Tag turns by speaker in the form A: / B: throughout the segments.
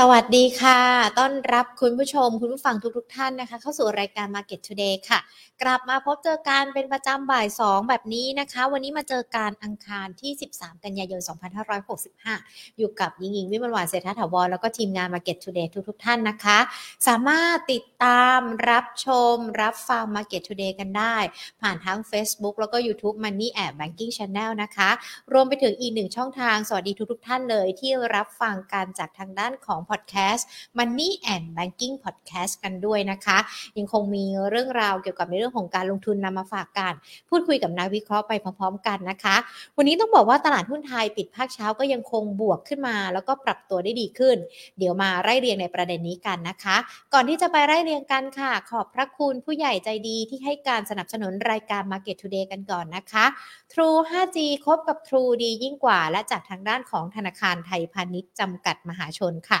A: สวัสดีค่ะ ต้อนรับคุณผู้ชม คุณผู้ฟังทุกๆทท่านนะคะ เข้าสู่รายการ Market Today ค่ะ กลับมาพบเจอกันเป็นประจำบ่าย 2 แบบนี้นะคะ วันนี้มาเจอการอังคารที่ 13 กันยายน 2565 อยู่กับยิงยิงวิมลวานเศรษฐถาวรแล้วก็ทีมงาน Market Today ทุกๆทท่านนะคะ สามารถติดตามรับชม รับฟัง Market Today กันได้ ผ่านทั้ง Facebook แล้วก็ YouTube Money App Banking Channel นะคะ รวมไปถึงอีกหนึ่งช่องทางสวัสดีทุกๆทท่านเลยที่รับฟังการจากทางด้านของพอดแคสต์ Money and Banking Podcast กันด้วยนะคะ ยังคงมีเรื่องราวเกี่ยวกับในเรื่องของการลงทุนนำมาฝากกัน พูดคุยกับนักวิเคราะห์ไปพร้อมๆกันนะคะ วันนี้ต้องบอกว่าตลาดหุ้นไทยปิดภาคเช้าก็ยังคงบวกขึ้นมา แล้วก็ปรับตัวได้ดีขึ้น เดี๋ยวมาไล่เรียงในประเด็นนี้กันนะคะ ก่อนที่จะไปไล่เรียงกันค่ะ ขอบพระคุณผู้ใหญ่ใจดีที่ให้การสนับสนุนรายการ Market Today กันก่อนนะคะ True 5G คบกับ True ดียิ่งกว่า และจากทางด้านของธนาคารไทยพาณิชย์จำกัดมหาชนค่ะ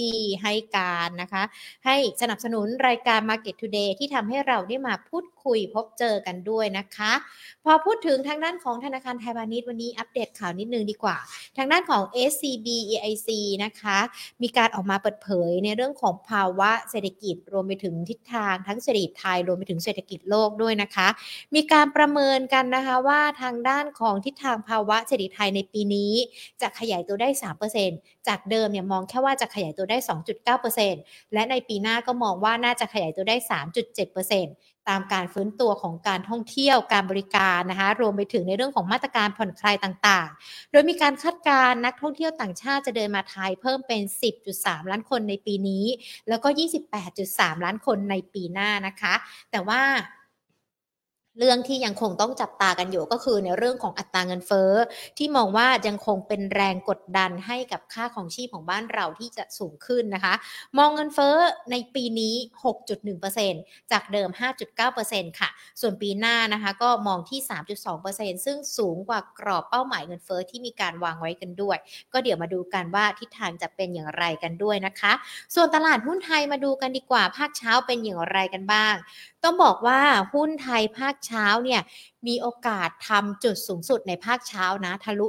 A: ที่ให้การนะคะ ให้สนับสนุนรายการ Market Today ที่ทำให้เราได้มาพูดคุยพบเจอกันด้วยนะคะ พอพูดถึงทางด้านของธนาคารไทยพาณิชย์วันนี้อัปเดตข่าวนิดนึงดีกว่า ทางด้านของ SCB EIC นะคะ มีการออกมาเปิดเผยในเรื่องของภาวะเศรษฐกิจรวมไปถึงทิศทางทั้งเศรษฐกิจไทยรวมไปถึงเศรษฐกิจโลกด้วยนะคะ มีการประเมินกันนะคะว่าทางด้านของทิศทางภาวะเศรษฐกิจไทยในปีนี้ จะขยายตัวได้ 3%จากเดิมเนี่ยมองแค่ว่าจะขยายตัวได้ 2.9%และในปีหน้าก็มองว่าน่าจะขยายตัวได้ 3.7%ตามการฟื้นตัวของการท่องเที่ยวการบริการนะคะรวมไปถึงในเรื่องของมาตรการผ่อนคลายต่างๆ โดยมีการคาดการณ์นักท่องเที่ยวต่างชาติจะเดินมาไทยเพิ่มเป็น 10.3 ล้านคนในปีนี้ แล้วก็ 28.3 ล้านคนในปีหน้านะคะ แต่ว่า เรื่องที่ยังคงต้องจับตากันอยู่ก็คือในเรื่องของอัตราเงินเฟ้อ ที่มองว่ายังคงเป็นแรงกดดันให้กับค่าของชีพของบ้านเราที่จะสูงขึ้นนะคะ มองเงินเฟ้อในปีนี้ 6.1%จากเดิม 5.9%ค่ะ ส่วนปีหน้านะคะก็มองที่ 3.2%ซึ่งสูงกว่ากรอบเป้าหมายเงินเฟ้อที่มีการวางไว้กันด้วย ก็เดี๋ยวมาดูกันว่าทิศทางจะเป็นอย่างไรกันด้วยนะคะ ส่วนตลาดหุ้นไทยมาดูกันดีกว่าภาคเช้าเป็นอย่างไรกันบ้างต้องบอกว่าหุ้นไทยภาคเช้าเนี่ยมีโอกาสทำจุดสูงสุดในภาคเช้านะทะลุ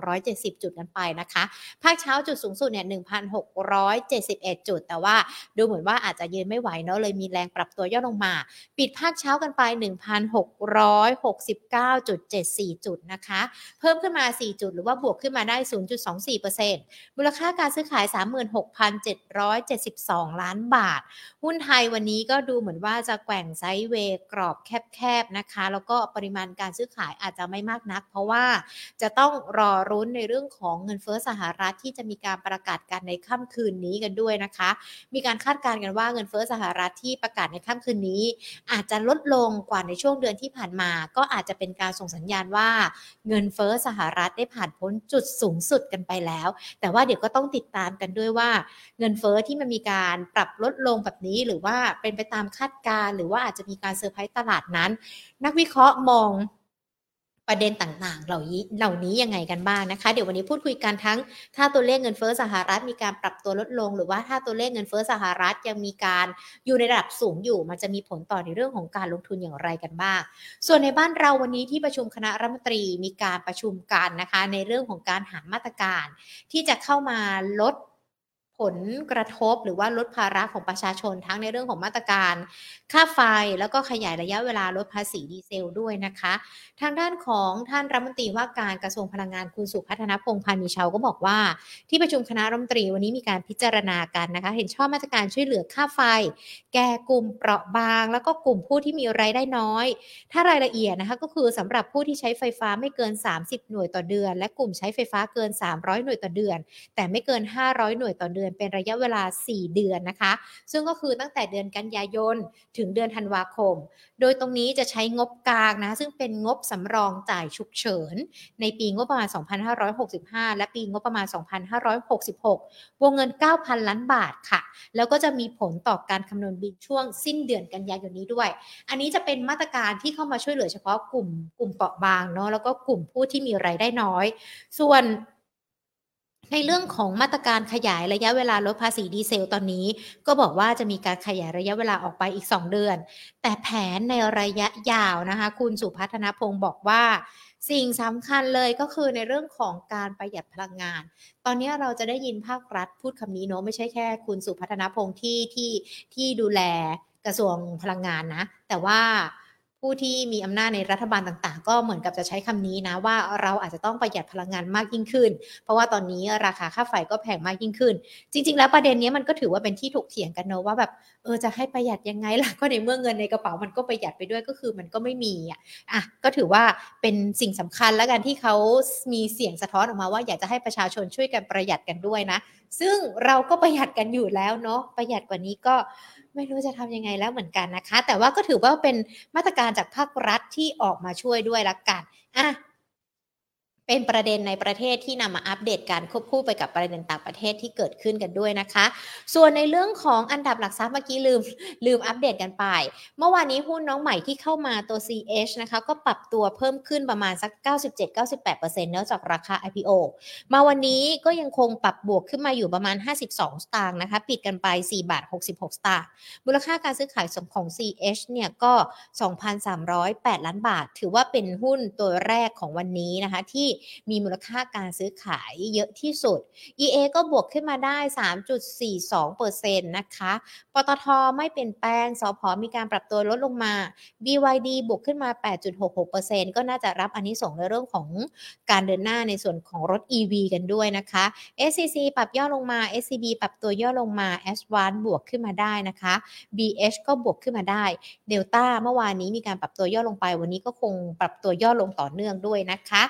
A: 1,670 จุดกันไปนะคะ ภาคเช้าจุดสูงสุดเนี่ย 1,671 จุด แต่ว่าดูเหมือนว่าอาจจะยืนไม่ไหวเนาะเลยมีแรงปรับตัวย่อลงมา ปิดภาคเช้ากันไป 1,669.74 จุดนะคะ เพิ่มขึ้นมา 4 จุด หรือว่าบวกขึ้นมาได้ 0.24%มูลค่าการซื้อขาย 36,772 ล้านบาท หุ้นไทยวันนี้ก็ดูเหมือนว่าจะแกว่งไซด์เวย์กรอบแคบๆนะคะ แล้วก็ปริมาณการซื้อขายอาจจะไม่มากนัก เพราะว่าจะต้องรอรุ้นในเรื่องของเงินเฟ้อสหรัฐที่จะมีการประกาศกันในค่ำคืนนี้กันด้วยนะคะ มีการคาดการณ์กันว่าเงินเฟ้อสหรัฐที่ประกาศในค่ำคืนนี้ อาจจะลดลงกว่าในช่วงเดือนที่ผ่านมา ก็อาจจะเป็นการส่งสัญญาณว่า เงินเฟ้อสหรัฐได้ผ่านพ้นจุดสูงสุดกันไปแล้ว แต่ว่าเดี๋ยวก็ต้องติดตามกันด้วยว่า เงินเฟ้อที่มันมีการปรับลดลงแบบนี้หรือว่าเป็นไปตามคาดการณ์หรือว่าอาจจะมีการเซอร์ไพรส์ตลาดนั้น นักวิเคราะห์มองประเด็นต่างๆ เหล่านี้เหล่านี้ยังไงกันบ้างนะคะ เดี๋ยววันนี้พูดคุยกันทั้ง ถ้าตัวเลขเงินเฟ้อสหรัฐมีการปรับตัวลดลง หรือว่าถ้าตัวเลขเงินเฟ้อสหรัฐยังมีการอยู่ในระดับสูงอยู่ มันจะมีผลต่อในเรื่องของการลงทุนอย่างไรกันบ้าง ส่วนในบ้านเราวันนี้ที่ประชุมคณะรัฐมนตรีมีการประชุมกันนะคะ ในเรื่องของการหามาตรการ ที่จะเข้ามาลด ผลกระทบหรือว่าลดภาระของประชาชนทั้งในเรื่องของมาตรการ ค่าไฟแล้วก็ขยายระยะเวลาลดภาษีดีเซลด้วยนะคะ ทางด้านของท่านรัฐมนตรีว่าการกระทรวงพลังงานคุณสุพัฒนพงษ์พานิชาวก็บอกว่า ที่ประชุมคณะรัฐมนตรีวันนี้มีการพิจารณากันนะคะ เห็นชอบมาตรการช่วยเหลือค่าไฟ แก่กลุ่มเปราะบาง แล้วก็กลุ่มผู้ที่มีรายได้น้อย ถ้ารายละเอียดนะคะก็คือสำหรับผู้ที่ใช้ไฟฟ้าไม่เกิน 30 หน่วยต่อเดือน และกลุ่มใช้ไฟฟ้าเกิน 300 หน่วยต่อเดือน แต่ไม่เกิน 500 หน่วยต่อเดือนเป็นระยะเวลา 4 เดือนนะคะ ซึ่งก็คือตั้งแต่เดือนกันยายน ถึงเดือนธันวาคม โดยตรงนี้จะใช้งบกลางนะซึ่งเป็นงบสำรองจ่ายฉุกเฉิน ในปีงบประมาณ 2565 และปีงบประมาณ 2566 วงเงิน 9,000 ล้านบาทค่ะ แล้วก็จะมีผลต่อการคำนวณบินช่วงสิ้นเดือนกันยายนนี้ด้วย อันนี้จะเป็นมาตรการที่เข้ามาช่วยเหลือเฉพาะกลุ่มกลุ่มเปราะบางเนาะแล้วก็กลุ่มผู้ที่มีรายได้น้อย ส่วน ในเรื่องของมาตรการขยายระยะเวลาลดภาษีดีเซลตอนนี้ ก็บอกว่าจะมีการขยายระยะเวลาออกไปอีก 2 เดือน แต่แผนในระยะยาวนะคะ คุณสุพัฒนพงศ์บอกว่าสิ่งสำคัญเลยก็คือในเรื่องของการประหยัดพลังงาน ตอนนี้เราจะได้ยินภาครัฐพูดคำนี้เนาะไม่ใช่แค่คุณสุพัฒนพงศ์ที่ที่ที่ดูแลกระทรวงพลังงานนะ แต่ว่า ผู้ที่มีอำนาจในรัฐบาลต่างๆ ก็เหมือนกับจะใช้คำนี้นะว่าเราอาจจะต้องประหยัดพลังงานมากยิ่งขึ้น เพราะว่าตอนนี้ราคาค่าไฟก็แพงมากยิ่งขึ้น จริง ๆ แล้วประเด็นนี้มันก็ถือว่าเป็นที่ถกเถียงกันเนอะว่าแบบเออจะให้ประหยัดยังไงล่ะก็ในเมื่อเงินในกระเป๋ามันก็ประหยัดไปด้วยก็คือมันก็ไม่มีอะอะก็ถือว่าเป็นสิ่งสำคัญแล้วกันที่เขามีเสียงสะท้อนออกมาว่าอยากจะให้ประชาชนช่วยกันประหยัดกันด้วยนะ ซึ่งเราก็ประหยัดกันอยู่แล้วเนาะประหยัดกว่านี้ก็ ไม่รู้จะทำยังไงแล้วเหมือนกันนะคะ แต่ว่าก็ถือว่าเป็นมาตรการจากภาครัฐที่ออกมาช่วยด้วยละกันอะ เป็นประเด็นในประเทศที่นำมาอัปเดตการควบคู่ไปกับประเด็นต่างประเทศที่เกิดขึ้นกันด้วยนะคะ ส่วนในเรื่องของอันดับหลักทรัพย์เมื่อกี้ลืมลืมอัปเดตกันไป เมื่อวานนี้หุ้นน้องใหม่ที่เข้ามาตัว CH นะคะก็ปรับตัวเพิ่มขึ้นประมาณสัก 97-98%เนื่องจากราคา IPO มาวันนี้ก็ยังคงปรับบวกขึ้นมาอยู่ประมาณ 52 สตางค์นะคะ ปิดกันไป 4 บาท 66 สตางค์มูลค่าการซื้อขายสมของ CH เนี่ยก็ 2,308 ล้านบาท ถือว่าเป็นหุ้นตัวแรกของวันนี้นะคะที่มีมูลค่าการซื้อขายเยอะที่สุด EA ก็บวกขึ้นมาได้ 3.42%นะคะ ปตทไม่เปลี่ยนแปลง สพมีการปรับตัวลดลงมา BYD บวกขึ้นมา 8.66%ก็น่าจะรับอันนี้ส่งในเรื่องของการเดินหน้าในส่วนของรถ EV กันด้วยนะคะ SCC ปรับย่อลงมา SCB ปรับตัวย่อลงมา a s v a n บวกขึ้นมาได้นะคะ BH ก็บวกขึ้นมาได้ Delta เมื่อวานนี้มีการปรับตัวย่อลงไป วันนี้ก็คงปรับตัวย่อลงต่อเนื่องด้วยนะคะ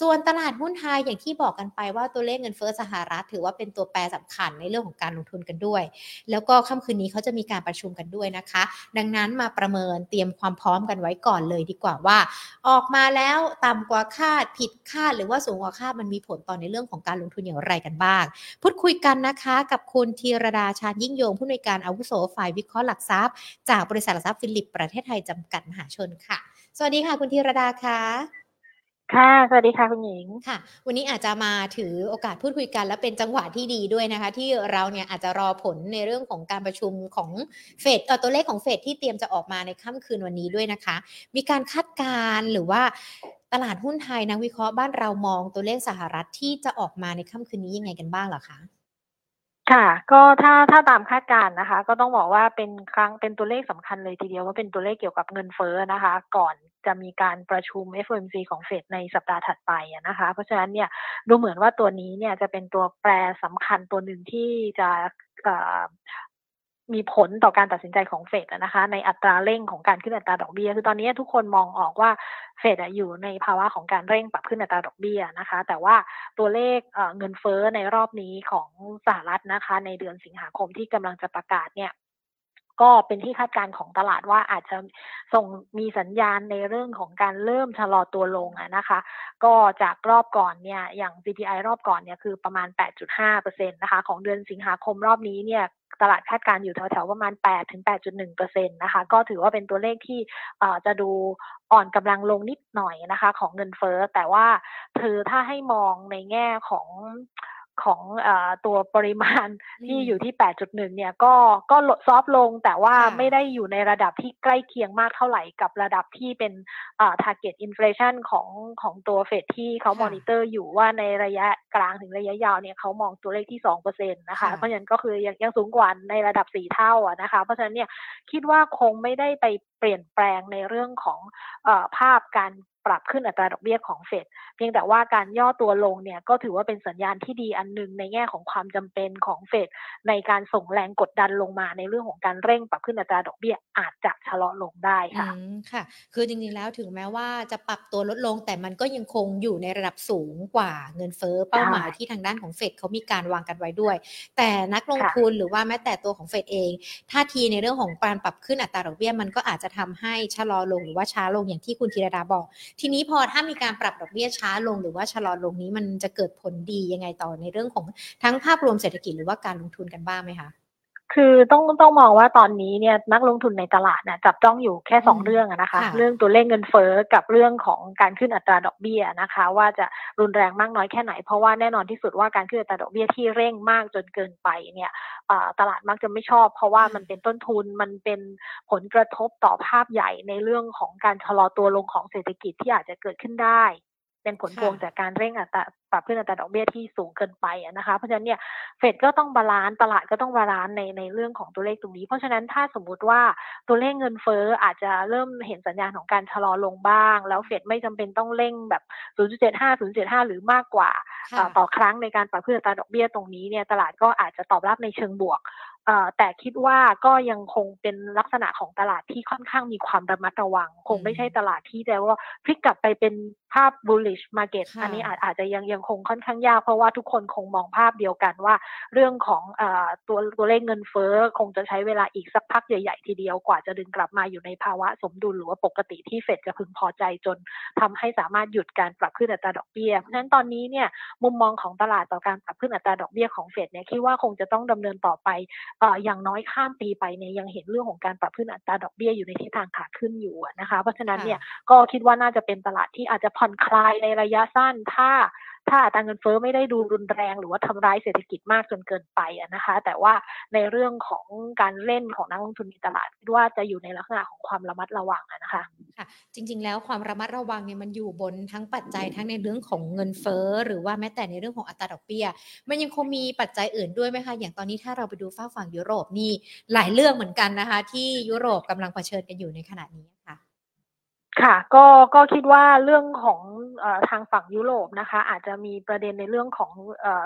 A: ส่วนตลาดหุ้นไทยอย่างที่บอกกันไปว่าตัวเลขเงินเฟ้อสหรัฐ ถือว่าเป็นตัวแปรสำคัญในเรื่องของการลงทุนกันด้วย แล้วก็ค่ำคืนนี้เขาจะมีการประชุมกันด้วยนะคะ ดังนั้นมาประเมินเตรียมความพร้อมกันไว้ก่อนเลยดีกว่าว่า ออกมาแล้วต่ำกว่าคาดผิดคาดหรือว่าสูงกว่าคาดมันมีผลต่อในเรื่องของการลงทุนอย่างไรกันบ้าง พูดคุยกันนะคะกับคุณธีรดาชาญยิ่งยงผู้อำนวยการอาวุโสฝ่ายวิเคราะห์หลักทรัพย์ จากบริษัทหลักทรัพย์ฟิลลิปประเทศไทยจำกัดมหาชนค่ะ สวัสดีค่ะ คุณธีรดาค่ะ
B: ค่ะ สวัสดีค่ะคุณหญิง
A: ค่ะ วันนี้อาจจะมาถือโอกาสพูดคุยกัน และเป็นจังหวะที่ดีด้วยนะคะ ที่เราเนี่ยอาจจะรอผลในเรื่องของการประชุมของเฟดเออตัวเลขของเฟดที่เตรียมจะออกมาในค่ำคืนวันนี้ด้วยนะคะ มีการคาดการณ์หรือว่าตลาดหุ้นไทยนักวิเคราะห์บ้านเรามองตัวเลขสหรัฐที่จะออกมาในค่ำคืนนี้ยังไงกันบ้างเหรอคะ
B: ค่ะ ก็ถ้าถ้าตามคาดการณ์นะคะ ก็ต้องบอกว่าเป็นครั้งเป็นตัวเลขสำคัญเลยทีเดียวว่าเป็นตัวเลขเกี่ยวกับเงินเฟ้อนะคะ ก่อน จะมีการประชุม FOMC ของเฟดในสัปดาห์ถัดไปนะคะ เพราะฉะนั้นเนี่ยดูเหมือนว่าตัวนี้เนี่ยจะเป็นตัวแปรสำคัญตัวหนึ่งที่จะมีผลต่อการตัดสินใจของเฟดนะคะ ในอัตราเร่งของการขึ้นอัตราดอกเบี้ยคือตอนนี้ทุกคนมองออกว่าเฟดอยู่ในภาวะของการเร่งปรับขึ้นอัตราดอกเบี้ยนะคะ แต่ว่าตัวเลขเงินเฟ้อในรอบนี้ของสหรัฐนะคะ ในเดือนสิงหาคมที่กำลังจะประกาศเนี่ย ก็เป็นที่คาดการณ์ของตลาดว่าอาจจะส่งมีสัญญาณในเรื่องของการเริ่มชะลอตัวลงนะคะ ก็จากรอบก่อนเนี่ยอย่าง CPI รอบก่อนเนี่ยคือประมาณ 8.5%นะคะของเดือนสิงหาคมรอบนี้เนี่ยตลาดคาดการอยู่แถวๆประมาณ 8 ถึง 8.1%นะคะ ก็ถือว่าเป็นตัวเลขที่จะดูอ่อนกำลังลงนิดหน่อยนะคะ ของเงินเฟ้อ แต่ว่าถือถ้าให้มองในแง่ของ ของอตัวประมาณที่อยู่ที่ 8.1 เนี่ยก็ก็ลด soft ลงแต่ว่าไม่ได้อยู่ในระดับที่ใกล้เคียงมากเท่าไหร่กับระดับที่เป็นอ่า target inflation ของของตัวเฟดที่เขามอนิเตอร์อยู่ว่าในระยะกลางถึงระยะยาวเนี่ยเขามองตัวเลขที่ 2%นะคะ เพราะฉะนั้นก็คือยังยังสูงกว่าในระดับ 4 เท่าอะนะคะ เพราะฉะนั้นเนี่ยคิดว่าคงไม่ได้ไปเปลี่ยนแปลงในเรื่องของอภาพการ ปรับขึ้นอัตราดอกเบี้ยของเฟดเพียงแต่ว่าการย่อตัวลงเนี่ยก็ถือว่าเป็นสัญญาณที่ดีอันหนึ่งในแง่ของความจำเป็นของเฟดในการส่งแรงกดดันลงมาในเรื่องของการเร่งปรับขึ้นอัตราดอกเบี้ยอาจจะชะลอลงได้ค่ะ
A: ค่ะ คือจริงๆแล้วถึงแม้ว่าจะปรับตัวลดลง แต่มันก็ยังคงอยู่ในระดับสูงกว่าเงินเฟ้อเป้าหมายที่ทางด้านของเฟดเขามีการวางกันไว้ด้วย แต่นักลงทุนหรือว่าแม้แต่ตัวของเฟดเองท่าทีในเรื่องของการปรับขึ้นอัตราดอกเบี้ยมันก็อาจจะทำให้ชะลอลงหรือว่าช้าลงอย่างที่คุณธีรดาบอกทีนี้พอถ้ามีการปรับดอกเบี้ยช้าลงหรือว่าชะลอลงนี้มันจะเกิดผลดียังไงต่อในเรื่องของทั้งภาพรวมเศรษฐกิจหรือว่าการลงทุนกันบ้างไหมคะ
B: คือต้องต้องมองว่าตอนนี้เนี่ยนักลงทุนในตลาดเนี่ยจับจ้องอยู่แค่สองเรื่องนะคะ เรื่องตัวเลขเงินเฟ้อกับเรื่องของการขึ้นอัตราดอกเบี้ยนะคะ ว่าจะรุนแรงมากน้อยแค่ไหน เพราะว่าแน่นอนที่สุดว่าการขึ้นอัตราดอกเบี้ยที่เร่งมากจนเกินไปเนี่ยตลาดมักจะไม่ชอบ เพราะว่ามันเป็นต้นทุนมันเป็นผลกระทบต่อภาพใหญ่ในเรื่องของการชะลอตัวลงของเศรษฐกิจที่อาจจะเกิดขึ้นได้ เป็นผลพวงจากการเร่งอัตราปรับขึ้นอัตราดอกเบี้ยที่สูงเกินไปนะคะ เพราะฉะนั้นเนี่ยเฟดก็ต้อง balance ตลาดก็ต้อง balance ในในเรื่องของตัวเลขตรงนี้ เพราะฉะนั้นถ้าสมมุติว่าตัวเลขเงินเฟ้ออาจจะเริ่มเห็นสัญญาณของการชะลอลงบ้าง แล้วเฟดไม่จำเป็นต้องเร่งแบบ 0.75 0.75 หรือมากกว่าต่อครั้งในการปรับขึ้นอัตราดอกเบี้ยตรงนี้เนี่ยตลาดก็อาจจะตอบรับในเชิงบวก แต่คิดว่าก็ยังคงเป็นลักษณะของตลาดที่ค่อนข้างมีความระมัดระวัง คงไม่ใช่ตลาดที่แต่ว่าพลิกกลับไปเป็นภาพ bullish market อันนี้อาจอาจจะยังยังคงค่อนข้างยาก เพราะว่าทุกคนคงมองภาพเดียวกันว่า เรื่องของอตัวตัวเลขเงินเฟ้อคงจะใช้เวลาอีกสักพักใหญ่ ๆ ทีเดียวกว่าจะดึงกลับมาอยู่ในภาวะสมดุลหรือว่าปกติที่เฟดจะพึงพอใจจนทำให้สามารถหยุดการปรับขึ้นอัตราดอกเบี้ย เพราะฉะนั้นตอนนี้เนี่ยมุมมองของตลาดต่อการปรับขึ้นอัตราดอกเบี้ยของเฟดเนี่ยคิดว่าคงจะต้องดำเนินต่อไปอย่างน้อยข้ามปีไปเนี่ยยังเห็นเรื่องของการปรับขึ้นอัตราดอกเบี้ยอยู่ในทิศทางขาขึ้นอยู่นะคะ เพราะฉะนั้นเนี่ยก็คิดว่าน่าจะเป็นตลาดที่อาจจะผ่อนคลายในระยะสั้นถ้า ถ้าอัตราเงินเฟ้อไม่ได้ดูรุนแรง หรือว่าทำร้ายเศรษฐกิจมากจนเกินไปนะคะ แต่ว่าในเรื่องของการเล่นของนักลงทุนในตลาดคิดว่าจะอยู่ในลักษณะของความระมัดระวังนะคะ
A: ค่ะจริง ๆ แล้วความระมัดระวังเนี่ยมันอยู่บนทั้งปัจจัยทั้งในเรื่องของเงินเฟ้อหรือว่าแม้แต่ในเรื่องของอัตราดอกเบี้ย มันยังคงมีปัจจัยอื่นด้วยไหมคะอย่างตอนนี้ถ้าเราไปดูฝ้าฝั่งยุโรปนี่หลายเรื่องเหมือนกันนะคะ ที่ยุโรปกำลังเผชิญกันอยู่ในขณะนี้ ค่ะ
B: ก็ก็คิดว่าเรื่องของอทางฝั่งยุโรปนะคะ อาจจะมีประเด็นในเรื่องของ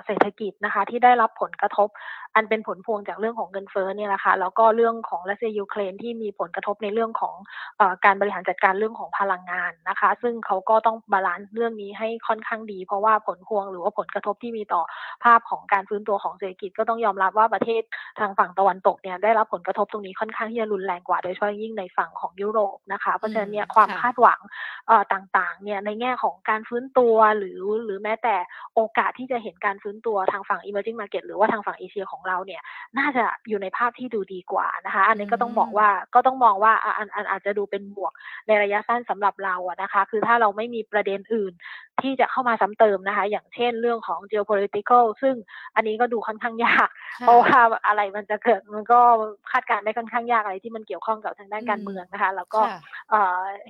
B: เศรษฐกิจนะคะ ที่ได้รับผลกระทบ อันเป็นผลพวงจากเรื่องของเงินเฟ้อเนี่ยแหละค่ะแล้วก็เรื่องของรัสเซียยูเครนที่มีผลกระทบในเรื่องของอการบริหารจัดการเรื่องของพลังงานนะคะ ซึ่งเขาก็ต้อง balance เรื่องนี้ให้ค่อนข้างดี เพราะว่าผลพวงหรือว่าผลกระทบที่มีต่อภาพของการฟื้นตัวของเศรษฐกิจก็ต้องยอมรับว่าประเทศทางฝั่งตะวันตกเนี่ยได้รับผลกระทบตรงนี้ค่อนข้างที่จะรุนแรงกว่าโดยเฉพาะยิ่งในฝั่งของยุโรปนะคะเพราะฉะนั้นเนี่ยความคาดหวังต่างๆเนี่ยในแง่ของการฟื้นตัวหรือหรือแม้แต่โอกาสที่จะเห็นการฟื้นตัวทางฝั่ง emerging market หรือว่าทางฝั่งเอเชียของเราเนี่ยน่าจะอยู่ในภาพที่ดูดีกว่านะคะ อันนี้ก็ต้องบอกว่าก็ต้องมองว่าอันอันอาจจะดูเป็นบวกในระยะสั้นสำหรับเราอะนะคะ คือถ้าเราไม่มีประเด็นอื่นที่จะเข้ามาซ้ำเติมนะคะ อย่างเช่นเรื่องของ geopolitical ซึ่งอันนี้ก็ดูค่อนข้างยาก เพราะว่าอะไรมันจะเกิดมันก็คาดการณ์ได้ค่อนข้างยากอะไรที่มันเกี่ยวข้องกับทางด้านการเมืองนะคะ แล้วก็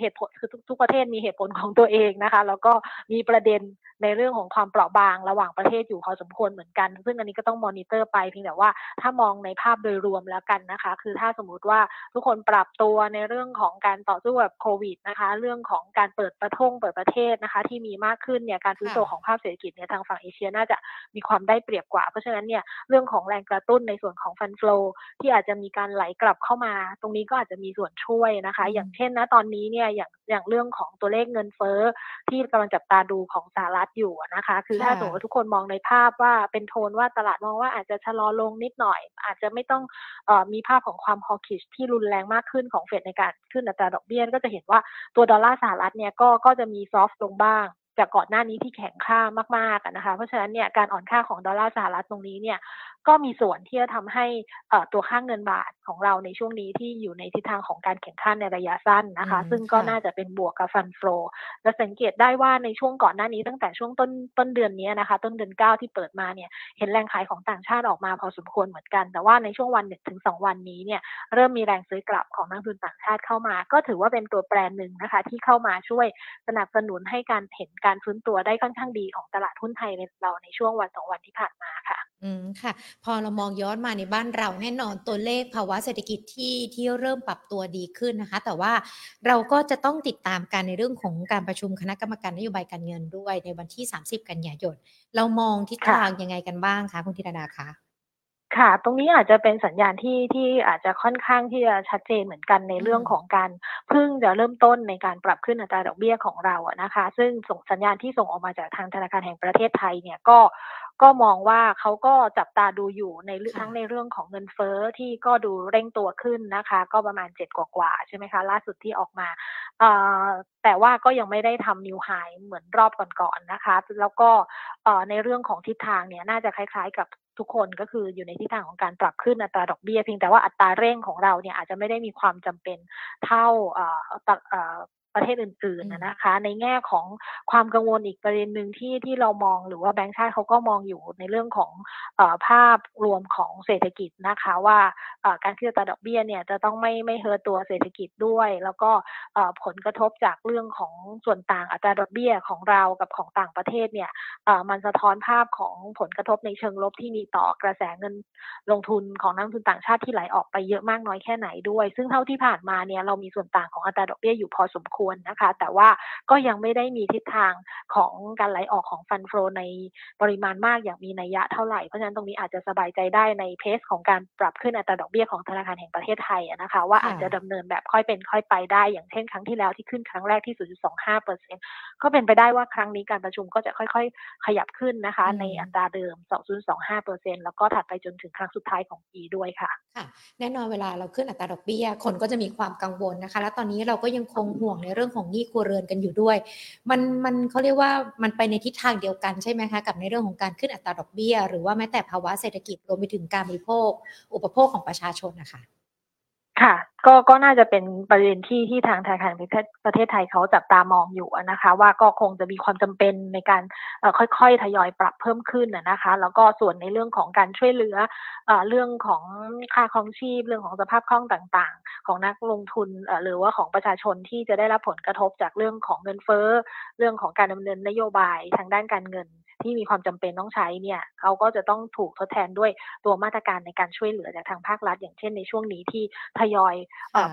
B: เหตุผลคือทุกประเทศมีเหตุผลของตัวเองนะคะ แล้วก็มีประเด็นในเรื่องของความเปราะบางระหว่างประเทศอยู่พอสมควรเหมือนกัน ซึ่งอันนี้ก็ต้องมอนิเตอร์ไปเพียงแต่ว่าถ้ามองในภาพโดยรวมแล้วกันนะคะ คือถ้าสมมุติว่าทุกคนปรับตัวในเรื่องของการต่อสู้กับโควิดนะคะ เรื่องของการเปิดประทงเปิดประเทศนะคะ ที่มีมากขึ้นเนี่ยการฟื้นตัวของภาพเศรษฐกิจเนี่ยทางฝั่งเอเชียน่าจะมีความได้เปรียบกว่า เพราะฉะนั้นเนี่ยเรื่องของแรงกระตุ้นในส่วนของฟันฟลูที่อาจจะมีการไหลกลับเข้ามา ตรงนี้ก็อาจจะมีส่วนช่วยนะคะ อย่างเช่นนะตอนนี้เนี่ยอย่างอย่างเรื่องของตัวเลขเงินเฟ้อที่กำลังจับตาดูของสหรัฐอยู่นะคะ คือถ้าสมมติทุกคนมองในภาพว่าเป็นโทนว่าตลาดมองว่าอาจจะชะลอลงนิดหน่อย อาจจะไม่ต้องออมีภาพของความ hawkish ที่รุนแรงมากขึ้นของเฟดในการขึ้นอัตราดอกเบี้ยก็จะเห็นว่าตัวดอลลาร์สหรัฐเนี่ยก็ก็จะมี soft ลงบ้างจากก่อนหน้านี้ที่แข็งค่ามากๆนะคะ เพราะฉะนั้นเนี่ยการอ่อนค่าของดอลลาร์สหรัฐตรงนี้เนี่ย ก็มีส่วนที่จะทำให้ตัวค่าเงินบาทของเราในช่วงนี้ที่อยู่ในทิศทางของการแข็งค่าในระยะสั้นนะคะ ซึ่งก็น่าจะเป็นบวกกับ fund flow และสังเกตได้ว่าในช่วงก่อนหน้านี้ตั้งแต่ช่วงต้นต้นเดือนนี้นะคะ ต้นเดือนเก้าที่เปิดมาเนี่ยเห็นแรงขายของต่างชาติออกมาพอสมควรเหมือนกัน แต่ว่าในช่วงวันหนึ่งถึงสองวันนี้เนี่ยเริ่มมีแรงซื้อกลับของนักทุนต่างชาติเข้ามา ก็ถือว่าเป็นตัวแปรหนึ่งนะคะ ที่เข้ามาช่วยสนับสนุนให้การเห็นการฟื้นตัวได้ค่อนข้างดีของตลาดหุ้นไทยในเราในช่วงวันสองวันที่ผ่านมาค่ะ
A: อืมค่ะพอเรามองย้อนมาในบ้านเราแน่นอนตัวเลขภาวะเศรษฐกิจที่ที่เริ่มปรับตัวดีขึ้นนะคะ แต่ว่าเราก็จะต้องติดตามกันในเรื่องของการประชุมคณะกรรมการนโยบายการเงินด้วยในวันที่ 30 กันยายนเรามองทิศทางยังไงกันบ้างคะคุณธิดาดาคะ
B: ค่ะ ตรงนี้อาจจะเป็นสัญญาณที่ที่อาจจะค่อนข้างที่จะชัดเจนเหมือนกันในเรื่องของการเพิ่งจะเริ่มต้นในการปรับขึ้นอัตราดอกเบี้ยของเราอะนะคะ ซึ่งส่งสัญญาณที่ส่งออกมาจากทางธนาคารแห่งประเทศไทยเนี่ยก็ ก็มองว่าเขาก็จับตาดูอยู่ในทั้งในเรื่องของเงินเฟ้อที่ก็ดูเร่งตัวขึ้นนะคะ ก็ประมาณเจ็ดกว่าๆใช่ไหมคะ ล่าสุดที่ออกมาแต่ว่าก็ยังไม่ได้ทำนิวไฮเหมือนรอบก่อนๆนนะคะ แล้วก็ในเรื่องของทิศทางเนี่ยน่าจะคล้ายๆกับทุกคนก็คืออยู่ในทิศทางของการปรับขึ้นอัตราดอกเบี้ยเพียงแต่ว่าอัตราเร่งของเราเนี่ยอาจจะไม่ได้มีความจำเป็นเท่า ประเทศอื่นๆนะคะ ในแง่ของความกังวลอีกประเด็นหนึ่งที่ที่เรามองหรือว่าแบงก์ชาติเขาก็มองอยู่ในเรื่องของอภาพรวมของเศรษฐกิจนะคะว่าการขึ้นอัตราดอกเบี้ยเนี่ยจะต้องไม่ไม่เฮอตัวเศรษฐกิจด้วย แล้วก็ผลกระทบจากเรื่องของส่วนต่างอัตราดอกเบี้ยของเรากับของต่างประเทศเนี่ยมันสะท้อนภาพของผลกระทบในเชิงลบที่มีต่อกระแสเงินลงทุนของนักทุนต่างชาติที่ไหลออกไปเยอะมากน้อยแค่ไหนด้วย ซึ่งเท่าที่ผ่านมาเนี่ยเรามีส่วนต่างของอัตราดอกเบี้ยอยู่พอสมควรนะคะ แต่ว่าก็ยังไม่ได้มีทิศทางของการไหลออกของฟันโฟในปริมาณมากอย่างมีนัยยะเท่าไหร่ เพราะฉะนั้นตรงนี้อาจจะสบายใจได้ในเพสของการปรับขึ้นอัตราดอกเบี้ยของธนาคารแห่งประเทศไทยนะคะ ว่าอาจจะดำเนินแบบค่อยเป็นค่อยไปได้ อย่างเช่นครั้งที่แล้วที่ขึ้นครั้งแรกที่ 0.25%ก็เป็นไปได้ว่าครั้งนี้การประชุมก็จะค่อยๆ ขยับขึ้นนะคะ ในอัตราเดิม 2.25%แล้วก็ถัดไปจนถึงครั้งสุดท้ายของปีด้วยค่ะ
A: ค่ะ แน่นอนเวลาเราขึ้นอัตราดอกเบี้ยคนก็จะมีความกังวลนะคะ และตอนนี้เราก็ยังคงห่วงในเรื่องของหนี้ครัวเรือนกันอยู่ด้วย มันมันเขาเรียกว่ามันไปในทิศทางเดียวกันใช่ไหมคะกับในเรื่องของการขึ้นอัตราดอกเบี้ย หรือว่าแม้แต่ภาวะเศรษฐกิจรวมไปถึงการบริโภค อุปโภคของประชาชนนะคะ
B: ค่ะ ก็ก็น่าจะเป็นประเด็นที่ที่ทางธนาคารประเทศไทยเขาจับตามองอยู่นะคะ ว่าก็คงจะมีความจำเป็นในการค่อยๆทยอยปรับเพิ่มขึ้นนะคะ แล้วก็ส่วนในเรื่องของการช่วยเหลือเรื่องของค่าครองชีพเรื่องของสภาพคล่องต่างๆ ของนักลงทุนหรือว่าของประชาชนที่จะได้รับผลกระทบจากเรื่องของเงินเฟ้อ เรื่องของการดำเนินนโยบายทางด้านการเงิน ที่มีความจำเป็นต้องใช้เนี่ยเขาก็จะต้องถูกทดแทนด้วยตัวมาตรการในการช่วยเหลือจากทางภาครัฐ อย่างเช่นในช่วงนี้ที่ทยอย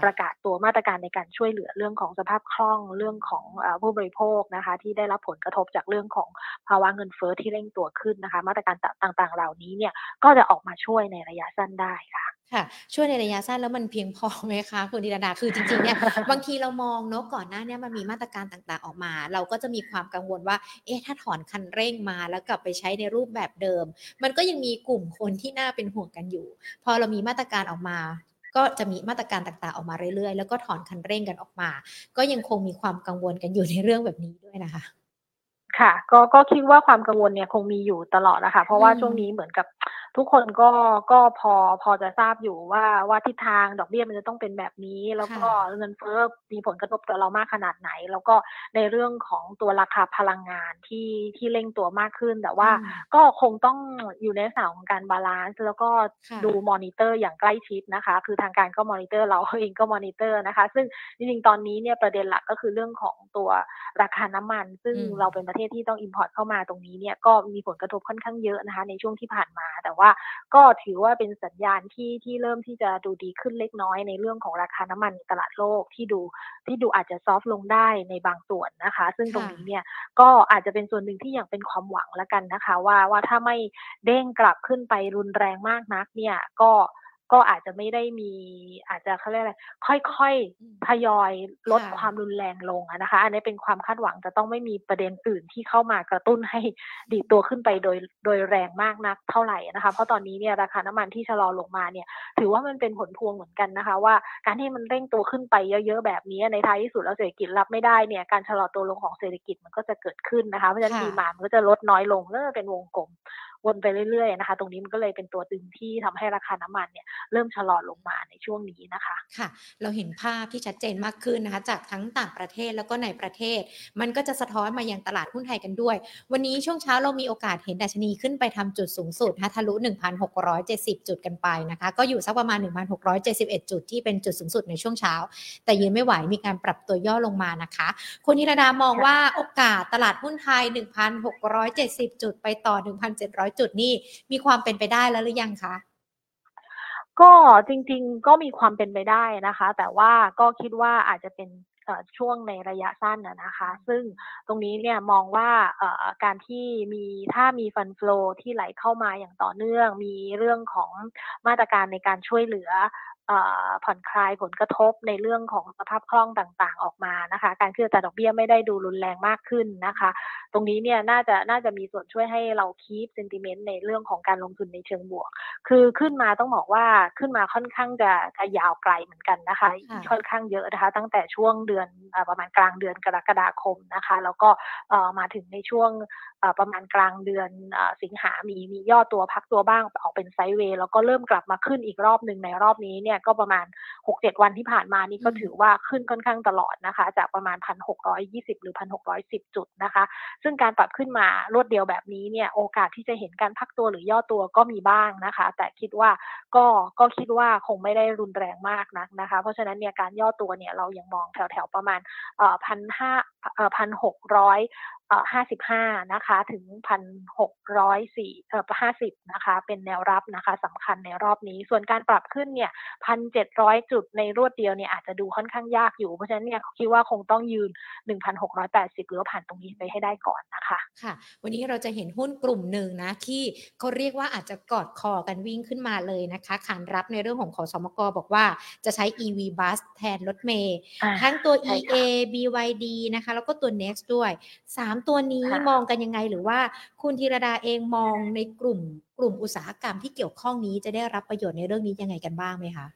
B: ประกาศตัวมาตรการในการช่วยเหลือเรื่องของสภาพคล่องเรื่องของผู้บริโภคนะคะ ที่ได้รับผลกระทบจากเรื่องของภาวะเงินเฟ้อที่เร่งตัวขึ้นนะคะ มาตรการต่างๆ เหล่านี้เนี่ยก็จะออกมาช่วยในระยะสั้นได้ค่ะ
A: ค่ะช่วยในระยะสั้นแล้วมันเพียงพอไหมคะคุณธีรดาคือจริงๆเนี่ยบางทีเรามองเนาะก่อนหน้านี้มันมีมาตรการต่างๆออกมา เราก็จะมีความกังวลว่า เอ๊ะถ้าถอนคันเร่งมาแล้วกลับไปใช้ในรูปแบบเดิม มันก็ยังมีกลุ่มคนที่น่าเป็นห่วงกันอยู่ พอเรามีมาตรการออกมา ก็จะมีมาตรการต่างๆออกมาเรื่อยๆ แล้วก็ถอนคันเร่งกันออกมา ก็ยังคงมีความกังวลกันอยู่ในเรื่องแบบนี้ด้วยนะคะ
B: ค่ะก็ก็คิดว่าความกังวลเนี่ยคงมีอยู่ตลอดนะคะเพราะว่าช่วงนี้เหมือนกับ ทุกคนก็ก็พอพอจะทราบอยู่ว่าว่าทิศทางดอกเบี้ยมันจะต้องเป็นแบบนี้ แล้วก็เงินเฟ้อมีผลกระทบต่อเรามากขนาดไหน แล้วก็ในเรื่องของตัวราคาพลังงานที่ที่เร่งตัวมากขึ้น แต่ว่าก็คงต้องอยู่ในสายของการ balance แล้วก็ดูมอนิเตอร์อย่างใกล้ชิดนะคะ คือทางการก็มอนิเตอร์เราเองก็มอนิเตอร์นะคะ ซึ่งจริงๆตอนนี้เนี่ยประเด็นหลักก็คือเรื่องของตัวราคาน้ำมัน ซึ่งเราเป็นประเทศที่ต้อง import เข้ามาตรงนี้เนี่ยก็มีผลกระทบค่อนข้างเยอะนะคะ ในช่วงที่ผ่านมาแต่ว่าก็ถือว่าเป็นสัญญาณที่ที่เริ่มที่จะดูดีขึ้นเล็กน้อยในเรื่องของราคาน้ำมันตลาดโลกที่ดูที่ดูอาจจะซอฟลงได้ในบางส่วนนะคะ ซึ่งตรงนี้เนี่ยก็อาจจะเป็นส่วนหนึ่งที่ยังเป็นความหวังแล้วกันนะคะ ว่าว่าถ้าไม่เด้งกลับขึ้นไปรุนแรงมากนักเนี่ยก็ ก็อาจจะไม่ได้มีอาจจะเขาเรียกอะไรค่อยๆทยอยลดความรุนแรงลงนะคะ อันนี้เป็นความคาดหวังจะต้องไม่มีประเด็นอื่นที่เข้ามากระตุ้นให้ดีตัวขึ้นไปโดยโดยแรงมากนักเท่าไหร่นะคะ เพราะตอนนี้เนี่ยราคาน้ำมันที่ชะลอลงมาเนี่ย ถือว่ามันเป็นผลพวงเหมือนกันนะคะ ว่าการที่มันเร่งตัวขึ้นไปเยอะๆแบบนี้ในท้ายที่สุดแล้วเศรษฐกิจรับไม่ได้เนี่ยการชะลอตัวลงของเศรษฐกิจมันก็จะเกิดขึ้นนะคะเพราะฉะนั้นดีมามันก็จะลดน้อยลงก็เป็นวงกลม วนไปเรื่อยๆนะคะ ตรงนี้มันก็เลยเป็นตัวตึงที่ทำให้ราคาน้ำมันเนี่ยเริ่มชะลอลงมาในช่วงนี้นะคะ
A: ค่ะ เราเห็นภาพที่ชัดเจนมากขึ้นนะคะ จากทั้งต่างประเทศแล้วก็ในประเทศ มันก็จะสะท้อนมายังตลาดหุ้นไทยกันด้วย วันนี้ช่วงเช้าเรามีโอกาสเห็นดัชนีขึ้นไปทำจุดสูงสุดนะทะลุ 1,670 จุดกันไปนะคะ ก็อยู่สักประมาณ 1,671 จุดที่เป็นจุดสูงสุดในช่วงเช้า แต่ยืนไม่ไหวมีการปรับตัวย่อลงมานะคะคุณนิรดามองว่าโอกาสตลาดหุ้นไทย 1,670 จุดไปต่อ 1,700จุดนี่มีความเป็นไปได้แล้วหรือยังคะ
B: ก็จริงๆก็มีความเป็นไปได้นะคะ แต่ว่าก็คิดว่าอาจจะเป็นช่วงในระยะสั้นนะคะ ซึ่งตรงนี้เนี่ยมองว่าการที่มีถ้ามีฟันฟลอที่ไหลเข้ามาอย่างต่อเนื่อง มีเรื่องของมาตรการในการช่วยเหลือ ผ่อนคลายผลกระทบในเรื่องของสภาพคล่องต่างๆ ออกมานะคะ การขึ้นอัตราดอกเบี้ยไม่ได้ดูรุนแรงมากขึ้นนะคะ ตรงนี้เนี่ยน่าจะน่าจะมีส่วนช่วยให้เราคีปเซนติเมนต์ในเรื่องของการลงทุนในเชิงบวก คือขึ้นมาต้องบอกว่าขึ้นมาค่อนข้างจะจะยาวไกลเหมือนกันนะคะ ค่อนข้างเยอะนะคะ ตั้งแต่ช่วงเดือนประมาณกลางเดือนกรกฎาคมนะคะ แล้วก็มาถึงในช่วงประมาณกลางเดือนสิงหามีมีย่อตัวพักตัวบ้างออกเป็นไซด์เวย์แล้วก็เริ่มกลับมาขึ้นอีกรอบหนึ่งในรอบนี้เนี่ยก็ประมาณ 6-7 วันที่ผ่านมานี่ก็ถือว่าขึ้นค่อนข้างตลอดนะคะ จากประมาณ 1,620 หรือ 1,610 จุดนะคะ ซึ่งการปรับขึ้นมารวดเดียวแบบนี้เนี่ยโอกาสที่จะเห็นการพักตัวหรือย่อตัวก็มีบ้างนะคะ แต่คิดว่าก็ก็คิดว่าคงไม่ได้รุนแรงมากนักนะคะ เพราะฉะนั้นเนี่ยการย่อตัวเนี่ยเรายังมองแถวๆประมาณเอ่อพันห้าเอ่อพันหกร้อย ห้าสิบห้านะคะถึงพันหกร้อยสี่เอ่อห้าสิบนะคะเป็นแนวรับนะคะสำคัญในรอบนี้ ส่วนการปรับขึ้นเนี่ยพันเจ็ดร้อยจุดในรวดเดียวเนี่ยอาจจะดูค่อนข้างยากอยู่ เพราะฉะนั้นเนี่ยคิดว่าคงต้องยืนหนึ่งพันหกร้อยแปดสิบหรือผ่านตรงนี้ไปให้ได้ก่อนนะคะ
A: ค่ะ วันนี้เราจะเห็นหุ้นกลุ่มหนึ่งนะที่เขาเรียกว่าอาจจะกอดคอกันวิ่งขึ้นมาเลยนะคะขานรับในเรื่องของขอสมกบอกว่าจะใช้ EV bus แทนรถเมย์
B: อ่า
A: ทั้งตัว
B: ใช่ค่ะ
A: EA BYD นะคะแล้วก็ตัว Next ด้วย3ตัวนี้
B: ค่ะ
A: มองกันยังไงหรือว่าคุณธีรดาเองมองในกลุ่มกลุ่มอุตสาหกรรมที่เกี่ยวข้องนี้จะได้รับประโยชน์ในเรื่องนี้ยังไงกันบ้างไหมคะ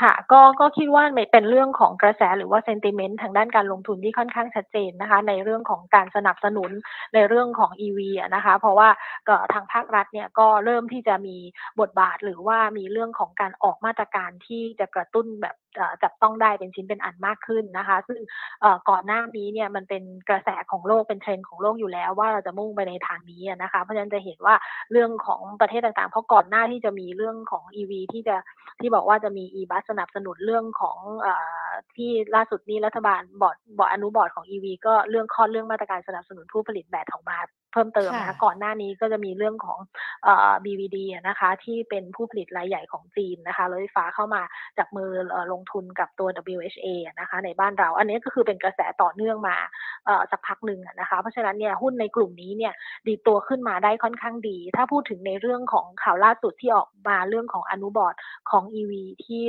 B: ค่ะก็ก็คิดว่าเป็นเรื่องของกระแสหรือว่าเซนติเมนต์ทางด้านการลงทุนที่ค่อนข้างชัดเจนนะคะ ในเรื่องของการสนับสนุนในเรื่องของ EV อะนะคะ เพราะว่าก็ทางภาครัฐเนี่ยก็เริ่มที่จะมีบทบาทหรือว่ามีเรื่องของการออกมาตรการที่จะกระตุ้นแบบเอ่อจับต้องได้เป็นชิ้นเป็นอันมากขึ้นนะคะ ซึ่งก่อนหน้านี้เนี่ยมันเป็นกระแสของโลกเป็นเทรนด์ของโลกอยู่แล้วว่าเราจะมุ่งไปในทางนี้นะคะ เพราะฉะนั้นจะเห็นว่าเรื่องของประเทศต่างๆ เพราะก่อนหน้าที่จะมีเรื่องของ EV ที่จะที่บอกว่าจะมี e-bus สนับสนุนเรื่องของอที่ล่าสุดนี้รัฐบาลบอร์ดบอร์ดอนุบอร์ดของ EV ก็เรื่องข้อเรื่องมาตรการสนับสนุนผู้ผลิตแบตออกมาเพิ่มเติมนะคะ
A: ค่ะ
B: ก่อนหน้านี้ก็จะมีเรื่องของเอ่อ BVD อะนะคะที่เป็นผู้ผลิตรายใหญ่ของจีนนะคะรถไฟฟ้าเข้ามาจับมือเอ่อลงทุนกับตัว WHA อะนะคะในบ้านเรา อันนี้ก็คือเป็นกระแสต่อเนื่องมาเอ่อสักพักหนึ่งอะนะคะเพราะฉะนั้นเนี่ยหุ้นในกลุ่มนี้เนี่ยดีดตัวขึ้นมาได้ค่อนข้างดี ถ้าพูดถึงในเรื่องของข่าวล่าสุดที่ออกมาเรื่องของอนุบอร์ดของ EV ที่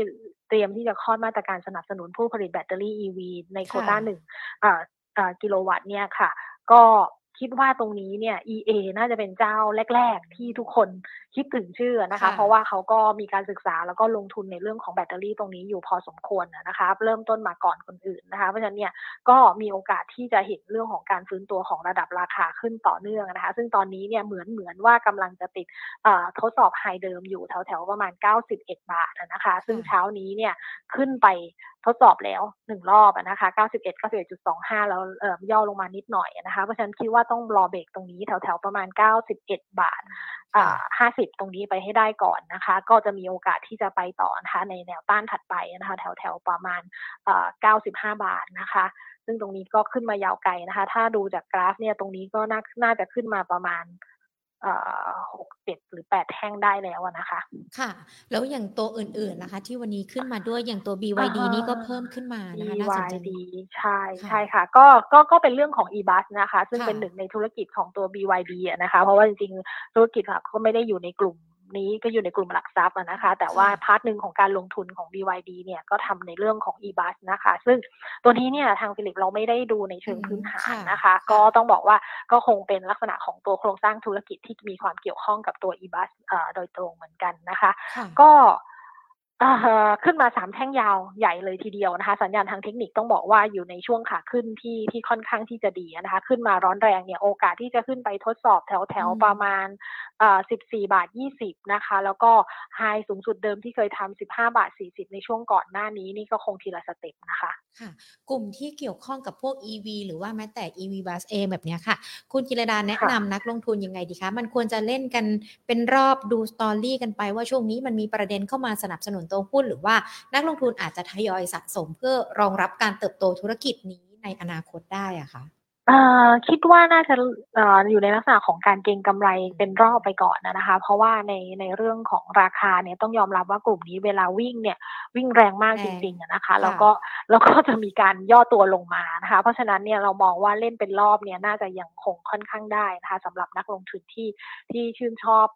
B: เตรียมที่จะคลอดมาตรการสนับสนุนผู้ผลิตแบตเตอรี่ EV ในโควต้า
A: ค่ะ
B: หนึ่งเอ่อเอ่อกิโลวัตต์เนี่ยค่ะ ก็ คิดว่าตรงนี้เนี่ย EA น่าจะเป็นเจ้าแรก ๆ ที่ทุกคนคิดถึงชื่อนะคะ
A: ค่ะ
B: เพราะว่าเขาก็มีการศึกษาแล้วก็ลงทุนในเรื่องของแบตเตอรี่ตรงนี้อยู่พอสมควรอะนะคะ เริ่มต้นมาก่อนคนอื่นนะคะ เพราะฉะนั้นเนี่ยก็มีโอกาสที่จะเห็นเรื่องของการฟื้นตัวของระดับราคาขึ้นต่อเนื่องนะคะ ซึ่งตอนนี้เนี่ยเหมือนเหมือนว่ากำลังจะติดเอ่อทดสอบไฮเดิมอยู่แถวๆประมาณ 91 บาทอะนะคะ ซึ่งเช้านี้เนี่ยขึ้นไปทดสอบแล้วหนึ่งรอบอะนะคะ 91 91.25 แล้วเอ่อย่อลงมานิดหน่อยอะนะคะ เพราะฉะนั้นคิดว่าต้องรอเบรกตรงนี้แถวๆประมาณ 91 บาทอ่าห้าสิบตรงนี้ไปให้ได้ก่อนนะคะ ก็จะมีโอกาสที่จะไปต่อนะคะในแนวต้านถัดไปนะคะ แถวแถวๆประมาณอ่าเก้าสิบห้าบาทนะคะ ซึ่งตรงนี้ก็ขึ้นมายาวไกลนะคะ ถ้าดูจากกราฟเนี่ยตรงนี้ก็น่าน่าจะขึ้นมาประมาณเอ่อ หกเจ็ดหรือแปดแท่งได้แล้วอะนะคะ
A: ค่ะ แล้วอย่างตัวอื่นๆนะคะ ที่วันนี้ขึ้นมาด้วยอย่างตัว BYD
B: อ่าฮะ
A: นี่ก็เพิ่มขึ้นมานะคะน่าสนใจ
B: BYD ใช่
A: ค่ะ
B: ใช่ค่ะ ก็ก็ก็เป็นเรื่องของ e-bus นะคะ ซึ่ง
A: ค่ะ
B: เป็นหนึ่งในธุรกิจของตัว BYD อะนะคะ เพราะว่าจริงๆธุรกิจหลักก็ไม่ได้อยู่ในกลุ่ม นี้ก็อยู่ในกลุ่มหลักทรัพย์อะนะคะ แต่ว่า part หนึ่งของการลงทุนของ BYD เนี่ยก็ทำในเรื่องของ e-bus นะคะ ซึ่งตัวนี้เนี่ยทางฟิลิปเราไม่ได้ดูในเชิง
A: อืม
B: พื้นฐาน
A: ค่ะ
B: นะคะ
A: ค่ะ
B: ก็ต้องบอกว่าก็คงเป็นลักษณะของตัวโครงสร้างธุรกิจที่มีความเกี่ยวข้องกับตัว e-bus เอ่อโดยตรงเหมือนกันนะคะ
A: ค่ะ
B: ก็เอ่อขึ้นมาสามแท่งยาวใหญ่เลยทีเดียวนะคะ สัญญาณทางเทคนิคต้องบอกว่าอยู่ในช่วงขาขึ้นที่ที่ค่อนข้างที่จะดีนะคะ ขึ้นมาร้อนแรงเนี่ยโอกาสที่จะขึ้นไปทดสอบแถวแถว
A: อืม
B: ประมาณเอ่อ 14 บาท 20 นะคะ แล้วก็ไฮสูงสุดเดิมที่เคยทำ15 บาท 40 ในช่วงก่อนหน้านี้นี่ก็คงทีละสเต็ปนะคะ
A: ค่ะกลุ่มที่เกี่ยวข้องกับพวก EV หรือว่าแม้แต่ EV bus เองแบบเนี้ยค่ะ คุณกิรดาแนะ
B: ค่ะ
A: นำนักลงทุนยังไงดีคะ มันควรจะเล่นกันเป็นรอบดูสตอรี่กันไปว่าช่วงนี้มันมีประเด็นเข้ามาสนับสนุนตัวหุ้น หรือว่านักลงทุนอาจจะทยอยสะสมเพื่อรองรับการเติบโตธุรกิจนี้ในอนาคตได้อะคะ
B: เอ่อคิดว่าน่าจะเอ่ออยู่ในลักษณะของการเก็งกำไรเป็นรอบไปก่อนนะนะคะ เพราะว่าในในเรื่องของราคาเนี่ยต้องยอมรับว่ากลุ่มนี้เวลาวิ่งเนี่ยวิ่งแรงมาก
A: แร
B: จ
A: ง
B: ริงๆอะนะคะ
A: ค่ะ
B: แล้วก็แล้วก็จะมีการย่อตัวลงมานะคะ เพราะฉะนั้นเนี่ยเรามองว่าเล่นเป็นรอบเนี่ยน่าจะยังคงค่อนข้างได้นะคะสำหรับนักลงทุนที่ที่ชื่นชอบ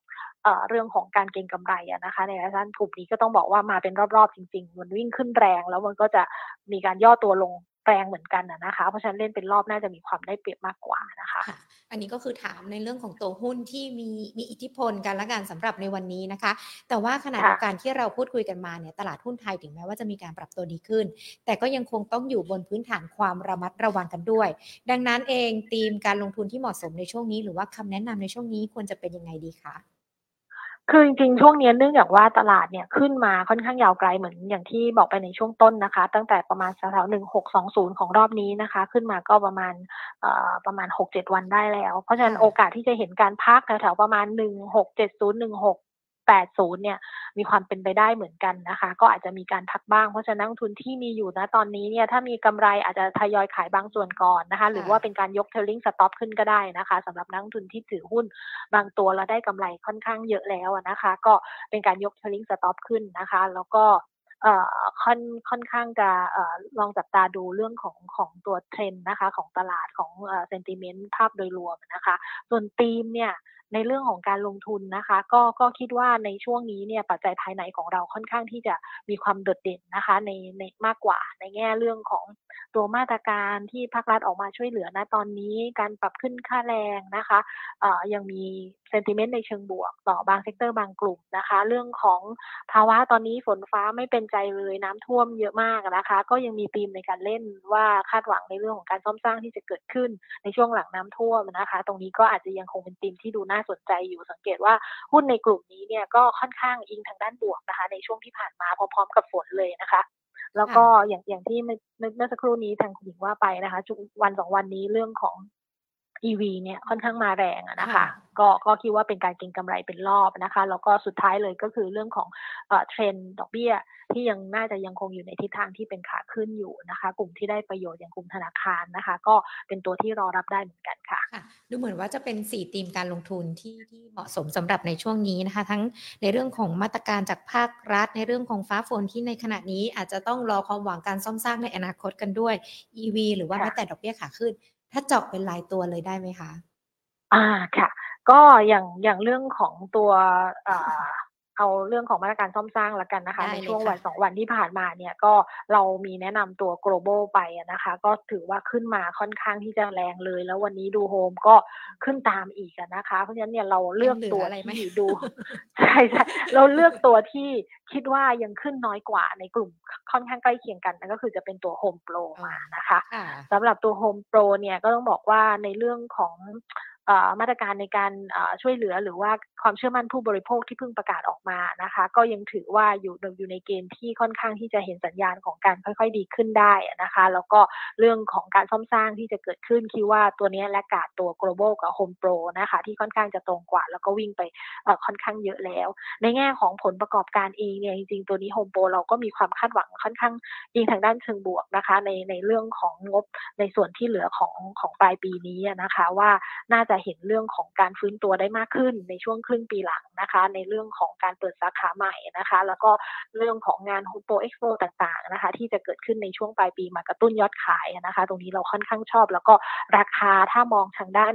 B: เอ่อเรื่องของการเก็งกำไรอะนะคะ ในด้านกลุ่มนี้ก็ต้องบอกว่ามาเป็นรอบๆจริง ๆ มันวิ่งขึ้นแรงแล้วมันก็จะมีการย่อตัวลง แรงเหมือนกันอะนะคะ เพราะฉะนั้นเล่นเป็นรอบน่าจะมีความได้เปรียบมากกว่านะคะ
A: ค่ะอันนี้ก็คือถามในเรื่องของตัวหุ้นที่มีมีอิทธิพลกันละกันสำหรับในวันนี้นะคะ แต่ว่าขณะ
B: ค่ะ
A: เดียวกันที่เราพูดคุยกันมาเนี่ยตลาดหุ้นไทยถึงแม้ว่าจะมีการปรับตัวดีขึ้น แต่ก็ยังคงต้องอยู่บนพื้นฐานความระมัดระวังกันด้วย ดังนั้นเองธีมการลงทุนที่เหมาะสมในช่วงนี้ หรือว่าคำแนะนำในช่วงนี้ควรจะเป็นยังไงดีคะ
B: คือจริงๆ ช่วงนี้เนื่องจากว่าตลาดเนี่ยขึ้นมาค่อนข้างยาวไกลเหมือนอย่างที่บอกไปในช่วงต้นนะคะ ตั้งแต่ประมาณแถวๆหนึ่งหกสองศูนย์ของรอบนี้นะคะ ขึ้นมาก็ประมาณเอ่อประมาณหกเจ็ดวันได้แล้ว เพราะฉะนั้นโอกาสที่จะเห็นการพักแถวๆประมาณหนึ่งหกเจ็ดศูนย์หนึ่งหก 80 เนี่ยมีความเป็นไปได้เหมือนกันนะคะ ก็อาจจะมีการพักบ้าง เพราะฉะนั้นนักลงทุนที่มีอยู่นะตอนนี้เนี่ยถ้ามีกำไรอาจจะทยอยขายบางส่วนก่อนนะคะ หรือว่าเป็นการยก trailing stop ขึ้นก็ได้นะคะสำหรับนักลงทุนที่ถือหุ้นบางตัวแล้วได้กำไรค่อนข้างเยอะแล้วนะคะ ก็เป็นการยก trailing stop ขึ้นนะคะ แล้วก็ค่อนค่อนข้างจะลองจับตาดูเรื่องของของตัวเทรนด์นะคะ ของตลาดของ sentiment ภาพโดยรวมนะคะ ส่วนธีมเนี่ย ในเรื่องของการลงทุนนะคะ ก็ก็คิดว่าในช่วงนี้เนี่ยปัจจัยภายในของเราค่อนข้างที่จะมีความโดดเด่นนะคะในในมากกว่าในแง่เรื่องของตัวมาตรการที่ภาครัฐออกมาช่วยเหลือนะตอนนี้การปรับขึ้นค่าแรงนะคะยังมี sentiment ในเชิงบวก ต่อบาง sector บางกลุ่มนะคะ เรื่องของภาวะตอนนี้ฝนฟ้าไม่เป็นใจเลยน้ำท่วมเยอะมากนะคะ ก็ยังมีธีมในการเล่นว่าคาดหวังในเรื่องของการซ่อมสร้างที่จะเกิดขึ้นในช่วงหลังน้ำท่วมนะคะ ตรงนี้ก็อาจจะยังคงเป็นธีมที่ดูน่าสนใจอยู่สังเกตว่าหุ้นในกลุ่มนี้เนี่ยก็ค่อนข้างอิงทางด้านบวกนะคะ ในช่วงที่ผ่านมาพร้อมๆกับฝนเลยนะคะแล้วก็อย่างอย่างที่เมื่อสักครู่นี้ทางคุณหญิงว่าไปนะคะวันสองวันนี้เรื่องของ EV เนี่ยค่อนข้างมาแรงนะคะ ก็ก็คิดว่าเป็นการเก็งกำไรเป็นรอบนะคะ แล้วก็สุดท้ายเลยก็คือเรื่องของเทรนดอกเบี้ยที่ยังน่าจะยังคงอยู่ในทิศทางที่เป็นขาขึ้นอยู่นะคะ กลุ่มที่ได้ประโยชน์อย่างกลุ่มธนาคารนะคะ ก็เป็นตัวที่รอรับได้เหมือนกันค่ะ
A: ค่ะดูเหมือนว่าจะเป็นสี่ธีมการลงทุนที่ที่เหมาะสมสำหรับในช่วงนี้นะคะ ทั้งในเรื่องของมาตรการจากภาครัฐ ในเรื่องของฟ้าฝนที่ในขณะนี้อาจจะต้องรอความหวังการซ่อมสร้างในอนาคตกันด้วย EV หรือว่าแม้แต่ดอกเบี้ยขาขึ้น ถ้าเจาะเป็นรายตัวเลยได้ไหมคะ
B: อ่าค่ะ ก็อย่างอย่างเรื่องของตัวอ่า เอาเรื่องของมาตรการซ่อมสร้างละกันนะคะ ในช่วงวันสองวันที่ผ่านมาเนี่ยก็เรามีแนะนำตัว global ไปนะคะ ก็ถือว่าขึ้นมาค่อนข้างที่จะแรงเลย แล้ววันนี้ดูโฮมก็ขึ้นตามอีกนะคะ เพราะฉะนั้นเนี่ยเราเลือกตัวที่ดูใช่ใช่เราเลือกตัวที่คิดว่ายังขึ้นน้อยกว่าในกลุ่มค่อนข้างใกล้เคียงกันนั่นก็คือจะเป็นตัว Home Pro มานะคะสำหรับตัว Home Pro เนี่ยก็ต้องบอกว่าในเรื่องของ มาตรการในการช่วยเหลือหรือว่าความเชื่อมั่นผู้บริโภคที่เพิ่งประกาศออกมานะคะ ก็ยังถือว่าอยู่อยู่ในเกณฑ์ที่ค่อนข้างที่จะเห็นสัญญาณของการค่อยๆ ดีขึ้นได้นะคะ แล้วก็เรื่องของการซ่อมสร้างที่จะเกิดขึ้นคิดว่าตัวนี้และกาดตัว global กับ home pro นะคะ ที่ค่อนข้างจะตรงกว่า แล้วก็วิ่งไปค่อนข้างเยอะแล้ว ในแง่ของผลประกอบการเองเนี่ยจริงๆตัวนี้ home pro เราก็มีความคาดหวังค่อนข้างยิงทางด้านเชิงบวกนะคะ ในในเรื่องของงบในส่วนที่เหลือของของปลายปีนี้นะคะ ว่าน่าจะจะเห็นเรื่องของการฟื้นตัวได้มากขึ้นในช่วงครึ่งปีหลังนะคะ ในเรื่องของการเปิดสาขาใหม่นะคะ แล้วก็เรื่องของงานโฮโปเอ็กโปต่างๆนะคะ ที่จะเกิดขึ้นในช่วงปลายปีมากระตุ้นยอดขายนะคะ ตรงนี้เราค่อนข้างชอบ แล้วก็ราคาถ้ามองทางด้าน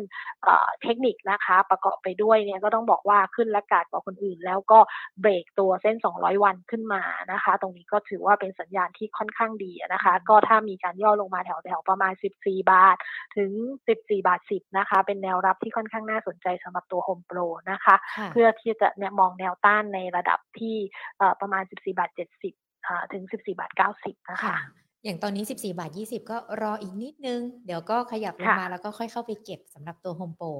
B: เทคนิคนะคะ ประกอบไปด้วยเนี่ยก็ต้องบอกว่าขึ้นและกาดกว่าคนอื่น แล้วก็เบรกตัวเส้น 200 วันขึ้นมานะคะ ตรงนี้ก็ถือว่าเป็นสัญญาณที่ค่อนข้างดีนะคะ ก็ถ้ามีการย่อลงมาแถวๆประมาณ 14 บาท ถึง 14 บาท 10 นะคะ เป็นแนวรับที่ค่อนข้างน่าสนใจสำหรับตัว Home Pro นะคะ เพื่อที่จะเนี่ยมองแนวต้านในระดับที่ประมาณ 14 บาท 70 ถึง 14 บาท 90 นะคะ
A: อย่างตอนนี้ 14 บาท 20 ก็รออีกนิดนึง เดี๋ยวก็ขยับลงมาแล้วก็ค่อยเข้าไปเก็บสำหรับตัว Home Pro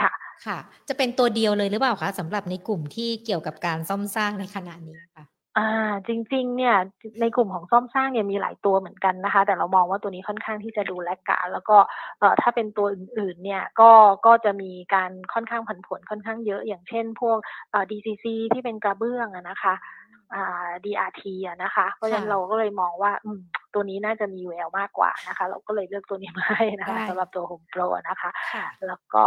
B: ค่ะ
A: ค่ะ จะเป็นตัวเดียวเลยหรือเปล่าคะสำหรับในกลุ่มที่เกี่ยวกับการซ่อมสร้างในขณะนี้ค่ะ
B: อ่า จริง ๆ เนี่ย ในกลุ่มของซ่อมสร้างเนี่ยมีหลายตัวเหมือนกันนะคะ แต่เรามองว่าตัวนี้ค่อนข้างที่จะดูแลกาแล้วก็เอ่อถ้าเป็นตัวอื่น ๆ เนี่ยก็ก็จะมีการค่อนข้างผันผวนค่อนข้างเยอะ อย่างเช่น พวกเอ่อ DCC ที่เป็นกระเบื้องอะนะคะ อ่า DRT อะนะคะ เพราะฉะนั้นเราก็เลยมองว่าอืมตัวนี้น่าจะมีแววมากกว่านะคะ เราก็เลยเลือกตัวนี้มาให้นะคะสำหรับตัว Home Pro นะคะ แล้วก็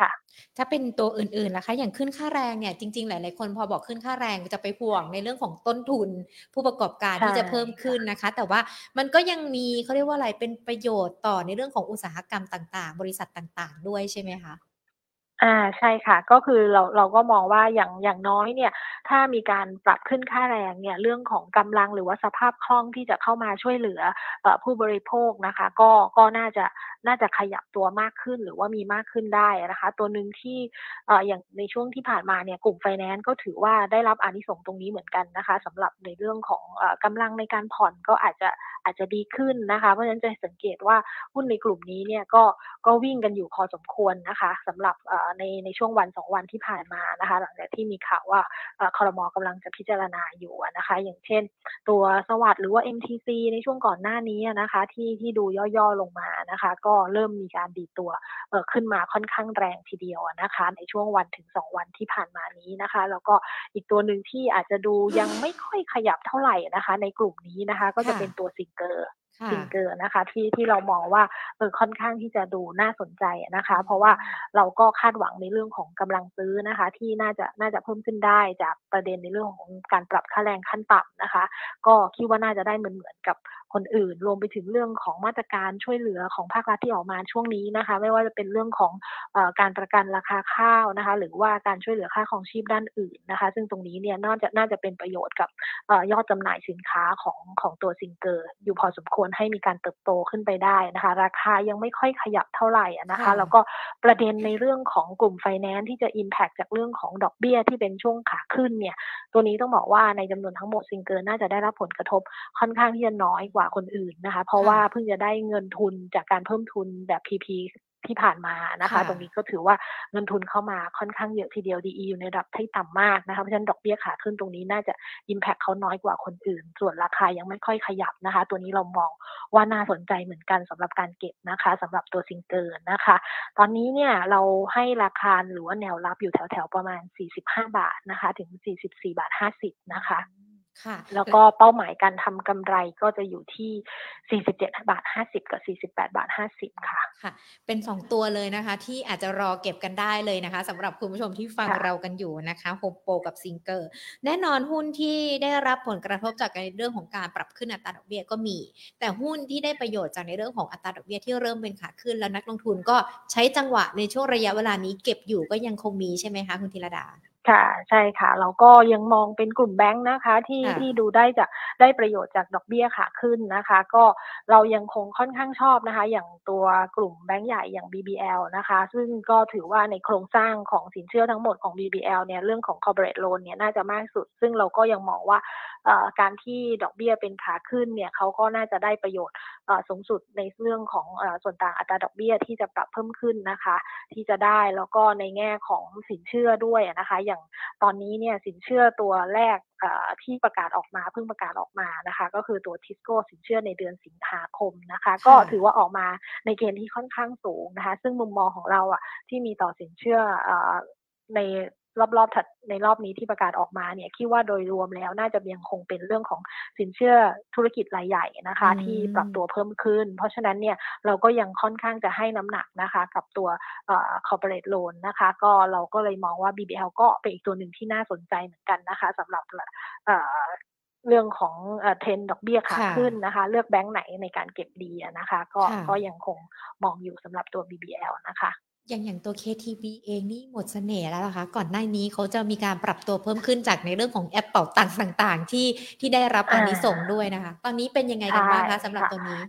B: ค่ะ
A: ถ้าเป็นตัวอื่นๆนะคะ อย่างขึ้นค่าแรงเนี่ยจริงๆ หลายๆคนพอบอกขึ้นค่าแรงจะไปห่วงในเรื่องของต้นทุน ผู้ประกอบการที่จะเพิ่มขึ้นนะคะ แต่ว่ามันก็ยังมีเขาเรียกว่าอะไรเป็นประโยชน์ต่อในเรื่องของอุตสาหกรรมต่าง ๆ บริษัทต่าง ๆ ด้วยใช่ไหมคะ
B: อ่าใช่ค่ะ ก็คือเราเราก็มองว่าอย่างอย่างน้อยเนี่ย ถ้ามีการปรับขึ้นค่าแรงเนี่ยเรื่องของกำลังหรือว่าสภาพคล่องที่จะเข้ามาช่วยเหลือผู้บริโภคนะคะ ก็ก็น่าจะน่าจะขยับตัวมากขึ้นหรือว่ามีมากขึ้นได้นะคะ ตัวหนึ่งที่อย่างในช่วงที่ผ่านมาเนี่ยกลุ่มไฟแนนซ์ก็ถือว่าได้รับอานิสงส์ตรงนี้เหมือนกันนะคะสำหรับในเรื่องของกำลังในการผ่อนก็อาจจะอาจจะดีขึ้นนะคะ เพราะฉะนั้นจะสังเกตว่าหุ้นในกลุ่มนี้เนี่ยก็ก็วิ่งกันอยู่พอสมควรนะคะสำหรับในในช่วงวันสองวันที่ผ่านมานะคะหลังจากที่มีข่าวว่าคอรมอกำลังจะพิจารณาอยู่นะคะ อย่างเช่น ตัวสวัสด์หรือว่า MTC ในช่วงก่อนหน้านี้นะคะ ที่ที่ดูย่อๆลงมานะคะ ก็เริ่มมีการดีตัวขึ้นมาค่อนข้างแรงทีเดียวนะคะ ในช่วงวันถึง 2 วันที่ผ่านมานี้นะคะ แล้วก็อีกตัวหนึ่งที่อาจจะดูยังไม่ค่อยขยับเท่าไหร่นะคะ ในกลุ่มนี้นะคะ ก็จะเป็นตัวซิงเกอร์ ซิงเกอร์นะคะ ที่ที่เรามองว่าเออค่อนข้างที่จะดูน่าสนใจนะคะ เพราะว่าเราก็คาดหวังในเรื่องของกำลังซื้อนะคะ ที่น่าจะน่าจะเพิ่มขึ้นได้จากประเด็นในเรื่องของการปรับค่าแรงขั้นต่ำนะคะ ก็คิดว่าน่าจะได้เหมือนเหมือนกับ คนอื่น รวมไปถึงเรื่องของมาตรการช่วยเหลือของภาครัฐที่ออกมาช่วงนี้นะคะ ไม่ว่าจะเป็นเรื่องของอการประกันราคาข้าวนะคะ หรือว่าการช่วยเหลือค่าของชีพด้านอื่นนะคะ ซึ่งตรงนี้เนี่ยน่าจะน่าจะเป็นประโยชน์กับยอดจำหน่ายสินค้าของของตัวซิงเกอร์ อยู่พอสมควรให้มีการเติบโตขึ้นไปได้นะคะ ราคายังไม่ค่อยขยับเท่าไหร่นะคะ แล้วก็ประเด็นในเรื่องของกลุ่มไฟแนนซ์ที่จะ impact จากเรื่องของดอกเบี้ยที่เป็นช่วงขาขึ้นเนี่ยตัวนี้ต้องบอกว่าในจำนวนทั้งหมดซิงเกอร์น่าจะได้รับผลกระทบค่อนข้างที่จะน้อยกว่าคนอื่นนะคะ เพราะว่าเพิ่งจะได้เงินทุนจากการเพิ่มทุนแบบ PP ที่ผ่านมานะคะ ตรงนี้ก็ถือว่าเงินทุนเข้ามาค่อนข้างเยอะทีเดียว DE อยู่ในระดับที่ต่ำมากนะคะ เพราะฉะนั้นดอกเบี้ยขาขึ้นตรงนี้น่าจะ Impact เขาน้อยกว่าคนอื่น ส่วนราคายังไม่ค่อยขยับนะคะ ตัวนี้เรามองว่าน่าสนใจเหมือนกันสำหรับการเก็บนะคะสำหรับตัวซิงเกอร์นะคะ ตอนนี้เนี่ยเราให้ราคาหรือว่าแนวรับอยู่แถวๆประมาณ 45 บาทนะคะ ถึง 44 บาท 50 นะคะ
A: ค่ะ
B: แล้วก็เป้าหมายการทำกำไรก็จะอยู่ที่ 47 บาท 50 กับ 48 บาท 50 ค่ะ
A: ค่ะ เป็น 2 ตัวเลยนะคะ ที่อาจจะรอเก็บกันได้เลยนะคะสำหรับคุณผู้ชมที่ฟังเรากันอยู่นะคะโฮมโปรกับซิงเกอร์ แน่นอนหุ้นที่ได้รับผลกระทบจากในเรื่องของการปรับขึ้นอัตราดอกเบี้ยก็มี แต่หุ้นที่ได้ประโยชน์จากในเรื่องของอัตราดอกเบี้ยที่เริ่มเป็นขาขึ้นแล้วนักลงทุนก็ใช้จังหวะในช่วงระยะเวลานี้เก็บอยู่ก็ยังคงมีใช่ไหมคะคุณธีรดา
B: ค่ะ ใช่ค่ะ เราก็ยังมองเป็นกลุ่มแบงค์นะคะ ที่ที่ดูได้จะได้ประโยชน์จากดอกเบี้ยขาขึ้นนะคะ ก็เรายังคงค่อนข้างชอบนะคะ อย่างตัวกลุ่มแบงค์ใหญ่อย่าง BBL นะคะ ซึ่งก็ถือว่าในโครงสร้างของสินเชื่อทั้งหมดของ BBL เนี่ยเรื่องของ corporate loan เนี่ยน่าจะมากสุด ซึ่งเราก็ยังมองว่า การที่ดอกเบี้ยเป็นขาขึ้นเนี่ยเขาก็น่าจะได้ประโยชน์สูงสุดในเรื่องของส่วนต่างอัตราดอกเบี้ยที่จะปรับเพิ่มขึ้นนะคะ ที่จะได้แล้วก็ในแง่ของสินเชื่อด้วยนะคะ อย่างตอนนี้เนี่ยสินเชื่อตัวแรกที่ประกาศออกมาเพิ่งประกาศออกมานะคะ ก็คือตัวทิสโก้สินเชื่อในเดือนสิงหาคมนะคะ ก็ถือว่าออกมาในเกณฑ์ที่ค่อนข้างสูงนะคะ ซึ่งมุมมองของเราอะที่มีต่อสินเชื่อใน รอบๆถัดในรอบนี้ที่ประกาศออกมาเนี่ยคิดว่าโดยรวมแล้วน่าจะยังคงเป็นเรื่องของสินเชื่อธุรกิจรายใหญ่นะคะ ที่ปรับตัวเพิ่มขึ้น เพราะฉะนั้นเนี่ยเราก็ยังค่อนข้างจะให้น้ำหนักนะคะ กับตัว corporate loan นะคะ ก็เราก็เลยมองว่า BBL ก็เป็นอีกตัวหนึ่งที่น่าสนใจเหมือนกันนะคะสำหรับเรื่องของเทรนดอกเบี้ยขาขึ้นนะคะ เลือกแบงค์ไหนในการเก็บดีนะคะ ก็ก็ยังคงมองอยู่สำหรับตัว BBL นะคะ
A: อย่างอย่างตัว KTB เองนี่หมดเสน่ห์แล้วนะคะ ก่อนหน้านี้เขาจะมีการปรับตัวเพิ่มขึ้นจากในเรื่องของแอปเป่าตังค์ต่างๆ ที่ที่ได้รับอันนี้ส่งด้วยนะคะ ตอนนี้เป็นยังไงกันบ้างคะสำหรับตัวนี้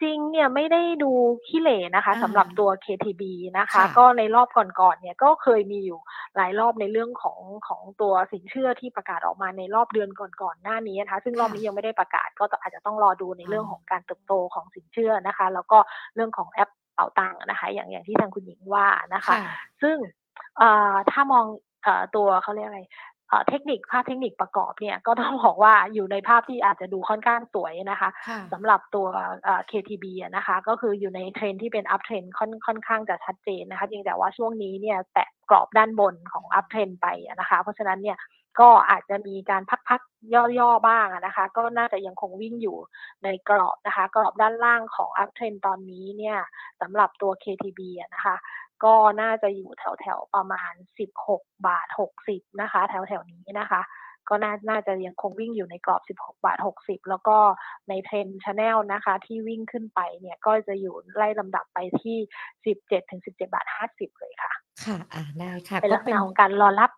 B: จริงเนี่ยไม่ได้ดูขี้เหร่นะคะสำหรับตัว KTB นะคะ ก็ในรอบก่อนๆเนี่ยก็เคยมีอยู่หลายรอบในเรื่องของของตัวสินเชื่อที่ประกาศออกมาในรอบเดือนก่อนๆหน้านี้นะคะ ซึ่งรอบนี้ยังไม่ได้ประกาศก็อาจจะต้องรอดูในเรื่องของการเติบโตของสินเชื่อนะคะ แล้วก็เรื่องของแอป เป๋าตังค์นะคะ อย่างอย่างที่ทางคุณหญิงว่านะคะ ซึ่งถ้ามองตัวเขาเรียกอะไรเทคนิคภาพเทคนิคประกอบเนี่ยก็ต้องบอกว่าอยู่ในภาพที่อาจจะดูค่อนข้างสวยนะคะสำหรับตัว KTB นะคะ ก็คืออยู่ในเทรนที่เป็น uptrend ค่อนค่อนข้างจะชัดเจนนะคะจริงแต่ว่าช่วงนี้เนี่ยแตะกรอบด้านบนของ uptrend ไปนะคะ เพราะฉะนั้นเนี่ย ก็อาจจะมีการพักๆย่อๆบ้างนะคะ ก็น่าจะยังคงวิ่งอยู่ในกรอบนะคะ กรอบด้านล่างของ uptrend ตอนนี้เนี่ยสำหรับตัว KTB นะคะ ก็น่าจะอยู่แถวๆประมาณ 16 บาท 60 นะคะ แถวๆนี้นะคะก็น่าน่าจะยังคงวิ่งอยู่ในกรอบ 16 บาท 60 แล้วก็ใน trend channel นะคะ ที่วิ่งขึ้นไปเนี่ยก็จะอยู่ไล่ลำดับไปที่ 17 ถึง 17 บาท 50 เลยค่ะ
A: ค่ะ อ่าได้ค่ะ
B: เป็นลักษณะของการรอรับ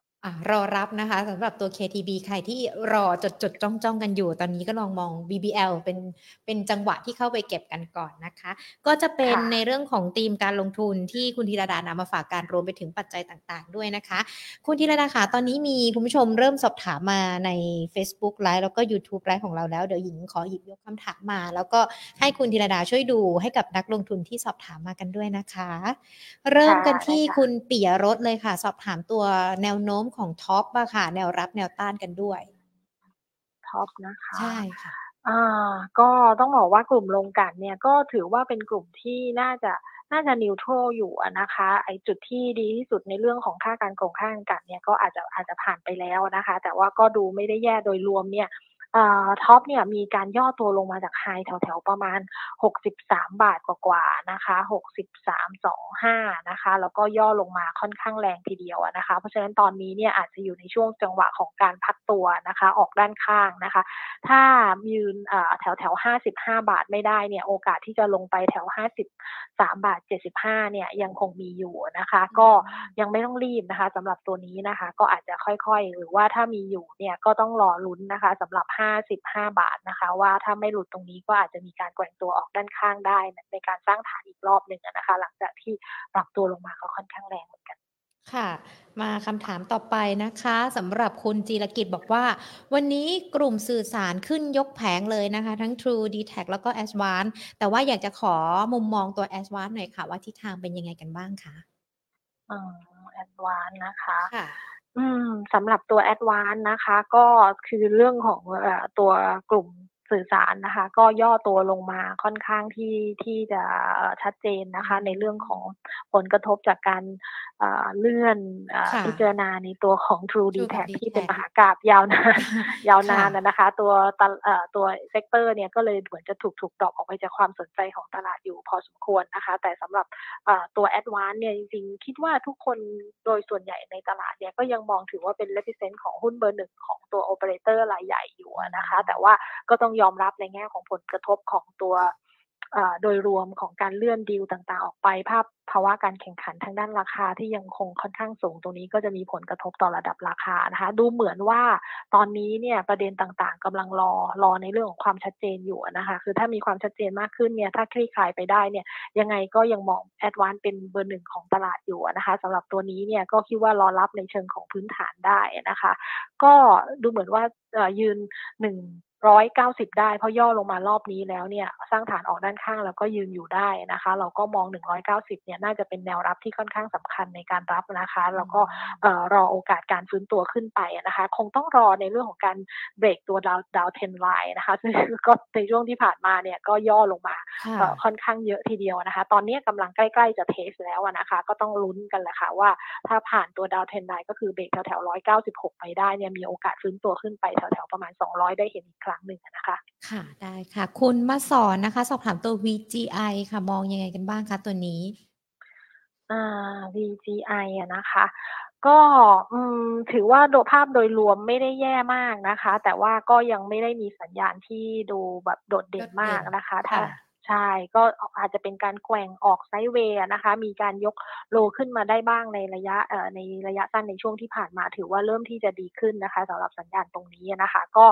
A: รอรับนะคะสำหรับตัว KTB ใครที่รอจดจดจ้องจ้องกันอยู่ ตอนนี้ก็ลองมอง BBL เป็นเป็นจังหวะที่เข้าไปเก็บกันก่อนนะคะ ก็จะเป็นในเรื่องของธีมการลงทุนที่คุณธีรดานำมาฝากการรวมไปถึงปัจจัยต่างๆ ด้วยนะคะ คุณธีรดาค่ะตอนนี้มีคุณผู้ชมเริ่มสอบถามมาใน Facebook ไลฟ์แล้วก็ YouTube ไลฟ์ของเราแล้ว เดี๋ยวหญิงขอหยิบยกคำถามมา แล้วก็ให้คุณธีรดาช่วยดูให้กับนักลงทุนที่สอบถามมากันด้วยนะคะ เริ่มกันที่คุณเปียรถเลยค่ะ สอบถามตัวแนวโน้มของท็อปอะค่ะ แนวรับแนวต้านกันด้วย
B: ท็อปนะคะ
A: ใช่ค่ะ
B: อ่าก็ต้องบอกว่ากลุ่มโรงกลั่นเนี่ยก็ถือว่าเป็นกลุ่มที่น่าจะน่าจะ neutral อยู่นะคะ ไอจุดที่ดีที่สุดในเรื่องของค่าการกลั่นค่ากลั่นเนี่ยก็อาจจะอาจจะผ่านไปแล้วนะคะ แต่ว่าก็ดูไม่ได้แย่โดยรวมเนี่ย ท็อปเนี่ยมีการย่อตัวลงมาจาก high แถวๆ ประมาณ 63 บาทกว่าๆนะคะ 63.25 นะคะ แล้วก็ย่อลงมาค่อนข้างแรงทีเดียวนะคะ เพราะฉะนั้นตอนนี้เนี่ยอาจจะอยู่ในช่วงจังหวะของการพักตัวนะคะ ออกด้านข้างนะคะ ถ้ายืนแถวแถว55 บาทไม่ได้เนี่ยโอกาสที่จะลงไปแถว 53 บาท 75 เนี่ยยังคงมีอยู่นะคะ ก็ยังไม่ต้องรีบนะคะสำหรับตัวนี้นะคะ ก็อาจจะค่อยๆ หรือว่าถ้ามีอยู่เนี่ยก็ต้องรอลุ้นนะคะสำหรับ55 บาทนะคะ ว่าถ้าไม่หลุดตรงนี้ก็อาจจะมีการแกว่งตัวออกด้านข้างได้ ในการสร้างฐานอีกรอบหนึ่งนะคะ หลังจากที่ปรับตัวลงมาก็ค่อนข้างแรงเหมือนกัน
A: ค่ะ มาคำถามต่อไปนะคะสำหรับคุณจีรกิจบอกว่า วันนี้กลุ่มสื่อสารขึ้นยกแผงเลยนะคะ ทั้ง True d t a c แล้วก็ a s w a n แต่ว่าอยากจะขอมุมมองตัว a s w a n หน่อยค่ะ ว่าทิศทางเป็นยังไงกันบ้างคะ
B: อ๋อ a s w a n นะคะค่ะ อืมสำหรับตัวแอดวานนะคะ ก็คือเรื่องของอตัวกลุ่ม สื่อสารนะคะ ก็ย่อตัวลงมาค่อนข้างที่ที่จะชัดเจนนะคะ ในเรื่องของผลกระทบจากการเลื่อนพิจารณาในตัวของ True d t a c ที่เป็นมหากาพย์ยาวนานยาวนานนะคะ ตัวตัว sector เนี่ยก็เลยเหมือนจะถูกถูก drop ออกไปจากความสนใจของตลาดอยู่พอสมควรนะคะ แต่สำหรับตัว a d v a n c e เนี่ยจริงๆ คิดว่าทุกคนโดยส่วนใหญ่ในตลาดเนี่ยก็ยังมองถือว่าเป็น represent ของหุ้นเบอร์หนึ่งของตัวโอเปอเรเตอร์รายใหญ่อยู่นะคะ แต่ว่าก็ต้องยอมรับในแง่ของผลกระทบของตัวโดยรวมของการเลื่อนดีลต่างๆ ออกไป ภาพภาวะการแข่งขันทางด้านราคาที่ยังคงค่อนข้างสูงตรงนี้ก็จะมีผลกระทบต่อระดับราคานะคะ ดูเหมือนว่าตอนนี้เนี่ยประเด็นต่างๆกำลังรอรอในเรื่องของความชัดเจนอยู่นะคะ คือถ้ามีความชัดเจนมากขึ้นเนี่ยถ้าคลี่คลายไปได้เนี่ยยังไงก็ยังมองแอดวานเป็นเบอร์หนึ่งของตลาดอยู่นะคะสำหรับตัวนี้เนี่ยก็คิดว่ารอรับในเชิงของพื้นฐานได้นะคะ ก็ดูเหมือนว่ายืนหนึ่ง ร้อยเก้าสิบได้ เพราะย่อลงมารอบนี้แล้วเนี่ยสร้างฐานออกด้านข้างแล้วก็ยืนอยู่ได้นะคะ เราก็มองหนึ่งร้อยเก้าสิบเนี่ยน่าจะเป็นแนวรับที่ค่อนข้างสำคัญในการรับนะคะ แล้วก็รอโอกาสการฟื้นตัวขึ้นไปนะคะ คงต้องรอในเรื่องของการเบรกตัวดาวดาวเทนไลน์นะคะซึ่งก็ในช่วงที่ผ่านมาเนี่ยก็ย่อลงมาค่อนข้างเยอะทีเดียวนะคะ ตอนนี้กำลังใกล้ๆจะเทสแล้วนะคะ ก็ต้องลุ้นกันแหละค่ะว่าถ้าผ่านตัวดาวเทนไลน์ก็คือเบรกแถวๆร้อยเก้าสิบหกไปได้เนี่ยมีโอกาสฟื้นตัวขึ้นไปแถวๆประมาณสองร้อยได้เห็นอีกครั้งหนึ่งนะคะ
A: ค่ะได้ค่ะ คุณมาสอนนะคะ สอบถามตัว VGI ค่ะ มองยังไงกันบ้างคะตัวนี้
B: อ่า VGI อะนะคะ ก็อืมถือว่าโดยภาพโดยรวมไม่ได้แย่มากนะคะ แต่ว่าก็ยังไม่ได้มีสัญญาณที่ดูแบบโดดเด่นมากนะคะ ถ้า ใช่ ก็อาจจะเป็นการแกว่งออกไซด์เวย์นะคะ มีการยกโลขึ้นมาได้บ้างในระยะเอ่อในระยะสั้นในช่วงที่ผ่านมา ถือว่าเริ่มที่จะดีขึ้นนะคะสำหรับสัญญาณตรงนี้นะคะ ก็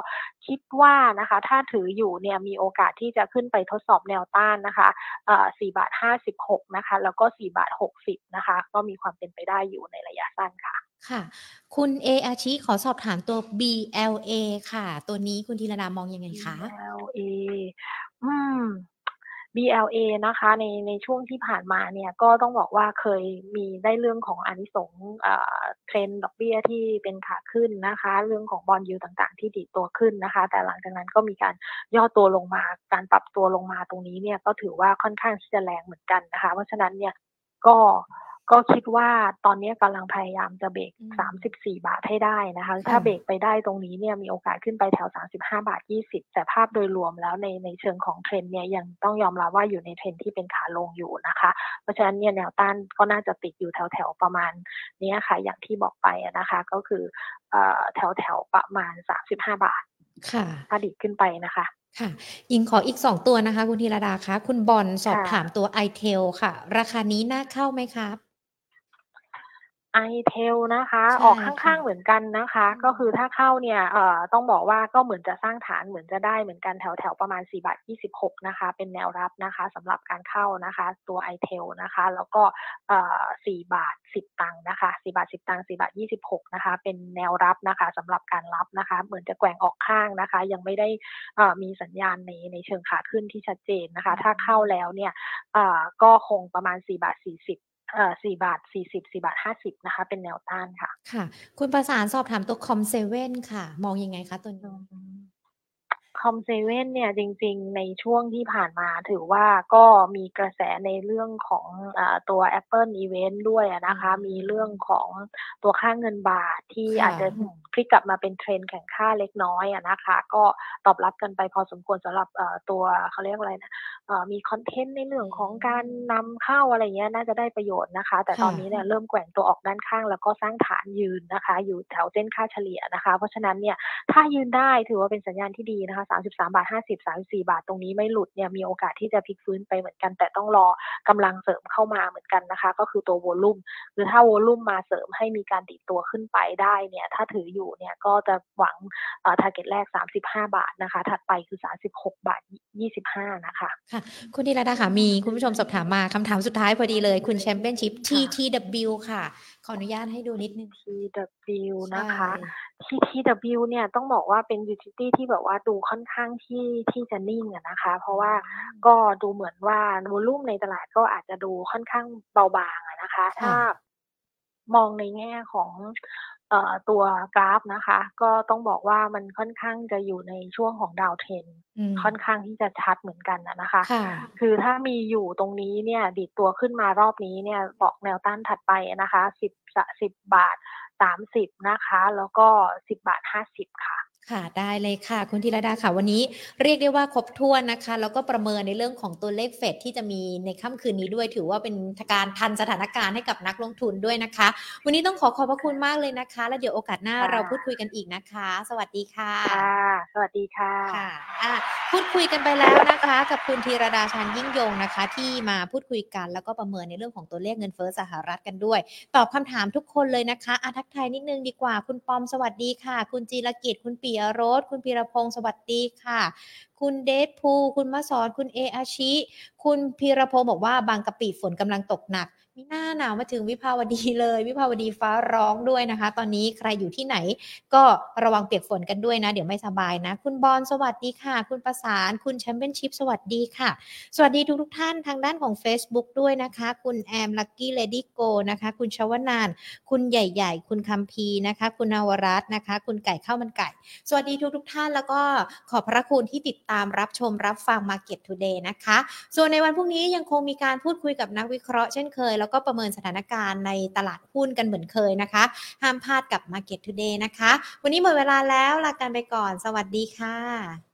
B: คิดว่านะคะ ถ้าถืออยู่เนี่ยมีโอกาสที่จะขึ้นไปทดสอบแนวต้านนะคะเอ่อ4บาท56นะคะ แล้วก็4บาท60นะคะ ก็มีความเป็นไปได้อยู่ในระยะสั้นค่ะ
A: ค่ะ คุณเออาชิขอสอบถามตัว BLA ค่ะ ตัวนี้คุณธีรดามองยังไงคะ
B: BLA อืม BLA นะคะ ในในช่วงที่ผ่านมาเนี่ยก็ต้องบอกว่าเคยมีได้เรื่องของอนิสงส์เทรนดอกเบี้ยที่เป็นขาขึ้นนะคะ เรื่องของบอลยูต่างๆ ที่ดีตัวขึ้นนะคะ แต่หลังจากนั้นก็มีการย่อตัวลงมาการปรับตัวลงมาตรงนี้เนี่ยก็ถือว่าค่อนข้างที่จะแรงเหมือนกันนะคะ เพราะฉะนั้นเนี่ยก็ ก็คิดว่าตอนนี้กำลังพยายามจะเบรก 34 บาทให้ได้นะคะ ถ้าเบรกไปได้ตรงนี้เนี่ยมีโอกาสขึ้นไปแถว 35 บาท 20 แต่ภาพโดยรวมแล้วในในเชิงของเทรนเนี่ยยังต้องยอมรับว่าอยู่ในเทรนที่เป็นขาลงอยู่นะคะ เพราะฉะนั้นเนี่ยแนวต้านก็น่าจะติดอยู่แถวแถวประมาณนี้ค่ะ อย่างที่บอกไปนะคะ ก็คือแถวแถวประมาณ 35 บาท
A: ค่ะ
B: ถ้าดิขึ้นไปนะคะ
A: ค่ะยิงขออีกสองตัวนะคะ คุณธีรดาคะ คุณบอลสอบถามตัว i t เทลค่ะ ราคานี้น่าเข้าไหมครับ
B: ไอเทลนะคะ
A: ใช่
B: ออกข้
A: ค่ะา
B: ง ๆ เหมือนกันนะคะ
A: อืม
B: ก็คือถ้าเข้าเนี่ย เอ่อ ต้องบอกว่า ก็เหมือนจะสร้างฐาน เหมือนจะได้เหมือนกัน แถว ๆ ประมาณ4บาท26 นะคะ เป็นแนวรับนะคะสำหรับการเข้านะคะ ตัว i t e l นะคะ แล้วก็ เอ่อ4บาท10 ตังค์นะคะ4บาท10 ตังค์4บาท26 นะคะ เป็นแนวรับนะคะสำหรับการรับนะคะ เหมือนจะแกว่งออกข้างนะคะ ยังไม่ได้ เอ่อ มีสัญญาณใน ในเชิงขาขึ้นที่ชัดเจนนะคะถ้าเข้าแล้วเนี่ย เอ่อ ก็คงประมาณ4บาท40 เอ่อ4บาท40 4บาท50นะคะ เป็นแนวต้านค่ะ
A: ค่ะ คุณประสานสอบถามตัวคอมเซเว่นค่ะ มองยังไงคะตัวนี้
B: COM7เนี่ยจริงๆ ในช่วงที่ผ่านมาถือว่าก็มีกระแสในเรื่องของอาตัว Apple Event ด้วยอะนะคะ
A: อืม
B: มีเรื่องของตัวค่าเงินบาทที่
A: ค่ะ
B: อาจจะพลิกกลับมาเป็นเทรนด์แข็งค่าเล็กน้อยอะนะคะ ก็ตอบรับกันไปพอสมควรสำหรับเอ่อตัวเขาเรียกอะไรนะเอ่อมี content ในเรื่องของการนำเข้าอะไรอย่างเงี้ยน่าจะได้ประโยชน์นะคะ แต่ตอน
A: ค่ะ
B: นี้เนี่ยเริ่มแกว่งตัวออกด้านข้าง แล้วก็สร้างฐานยืนนะคะ อยู่แถวเส้นค่าเฉลี่ยนะคะ เพราะฉะนั้นเนี่ยถ้ายืนได้ถือว่าเป็นสัญญาณที่ดีนะคะ33 บาท 50 34 บาทตรงนี้ไม่หลุดเนี่ยมีโอกาสที่จะพลิกฟื้นไปเหมือนกัน แต่ต้องรอกำลังเสริมเข้ามาเหมือนกันนะคะ ก็คือตัววอลลุ่มคือถ้าวอลลุ่มมาเสริมให้มีการดิดตัวขึ้นไปได้เนี่ยถ้าถืออยู่เนี่ยก็จะหวังเอ่อ target แรก 35 บาทนะคะ ถัดไปคือ 36 บาท 25 นะคะ
A: ค่ะคุณธีรดาค่ะมีคุณผู้ชมสอบถามมาคำถามสุดท้ายพอดีเลยคุณแชมเปี้ยนชิพ
B: ค่ะ
A: TTW ค่ะข ออนุญาตให้ดูนิดนึง
B: TW นะคะ
A: ใช่
B: TTW เนี่ยต้องบอกว่าเป็น utility ที่แบบว่าดูค่อนข้างที่ที่จะนิ่งอะนะคะ เพราะว่าก็ดูเหมือนว่าวอลลุ่มในตลาดก็อาจจะดูค่อนข้างเบาบางอะนะคะ
A: ค่ะ
B: ถ้ามองในแง่ของ เอ่อ ตัวกราฟนะคะ ก็ต้องบอกว่ามันค่อนข้างจะอยู่ในช่วงของดาวเทรน
A: อืม
B: ค่อนข้างที่จะชัดเหมือนกันอะนะคะ
A: ค่ะ
B: คือถ้ามีอยู่ตรงนี้เนี่ย ดีดตัวขึ้นมารอบนี้เนี่ยบอกแนวต้านถัดไปนะคะสิบสิบบาทสามสิบนะคะ แล้วก็สิบบาทห้าสิบค่ะ
A: ค่ะได้เลยค่ะ คุณธีรดาค่ะวันนี้เรียกได้ว่าครบถ้วนนะคะ แล้วก็ประเมินในเรื่องของตัวเลขเฟดที่จะมีในค่ำคืนนี้ด้วย ถือว่าเป็นการทันสถานการณ์ให้กับนักลงทุนด้วยนะคะ วันนี้ต้องขอขอบพระคุณมากเลยนะคะ แล้วเดี๋ยวโอกาสหน้า
B: ค่ะ
A: เราพูดคุยกันอีกนะคะ สวัสดีค่ะ
B: ค่ะสวัสดีค่ะ
A: ค่ะอะพูดคุยกันไปแล้วนะคะ กับคุณธีรดาชานยิ่งยงนะคะ ที่มาพูดคุยกัน แล้วก็ประเมินในเรื่องของตัวเลขเงินเฟ้อสหรัฐกันด้วย ตอบคำถามทุกคนเลยนะคะอาทักทายนิดนึงดีกว่า คุณปอมสวัสดีค่ะ คุณจีรกิจคุณปิยรสคุณพีรพงศ์สวัสดีค่ะ คุณเดชภูคุณมาสอนคุณเออาชิ คุณพีรพงศ์บอกว่าบางกะปิฝนกำลังตกหนัก มีหน้าหนาวมาถึงวิภาวดีเลย วิภาวดีฟ้าร้องด้วยนะคะ ตอนนี้ใครอยู่ที่ไหน ก็ระวังเปียกฝนกันด้วยนะ เดี๋ยวไม่สบายนะ คุณบอลสวัสดีค่ะ คุณประสาน คุณแชมเปี้ยนชิพสวัสดีค่ะ สวัสดีทุกทุกท่านทางด้านของ Facebook ด้วยนะคะ คุณแอมลักกี้เลดี้โกนะคะ คุณชวนาน คุณใหญ่ ๆ คุณคัมพีนะคะ คุณนวรัตน์นะคะ คุณไก่ข้าวมันไก่ สวัสดีทุกทุกท่านแล้วก็ขอบพระคุณที่ติดตามรับชมรับฟัง Market Today นะคะ ส่วนในวันพรุ่งนี้ยังคงมีการพูดคุยกับนักวิเคราะห์เช่นเคยแล้วแล้วก็ประเมินสถานการณ์ในตลาดหุ้นกันเหมือนเคยนะคะ ห้ามพลาดกับ Market Today นะคะ วันนี้หมดเวลาแล้วลากันไปก่อน สวัสดีค่ะ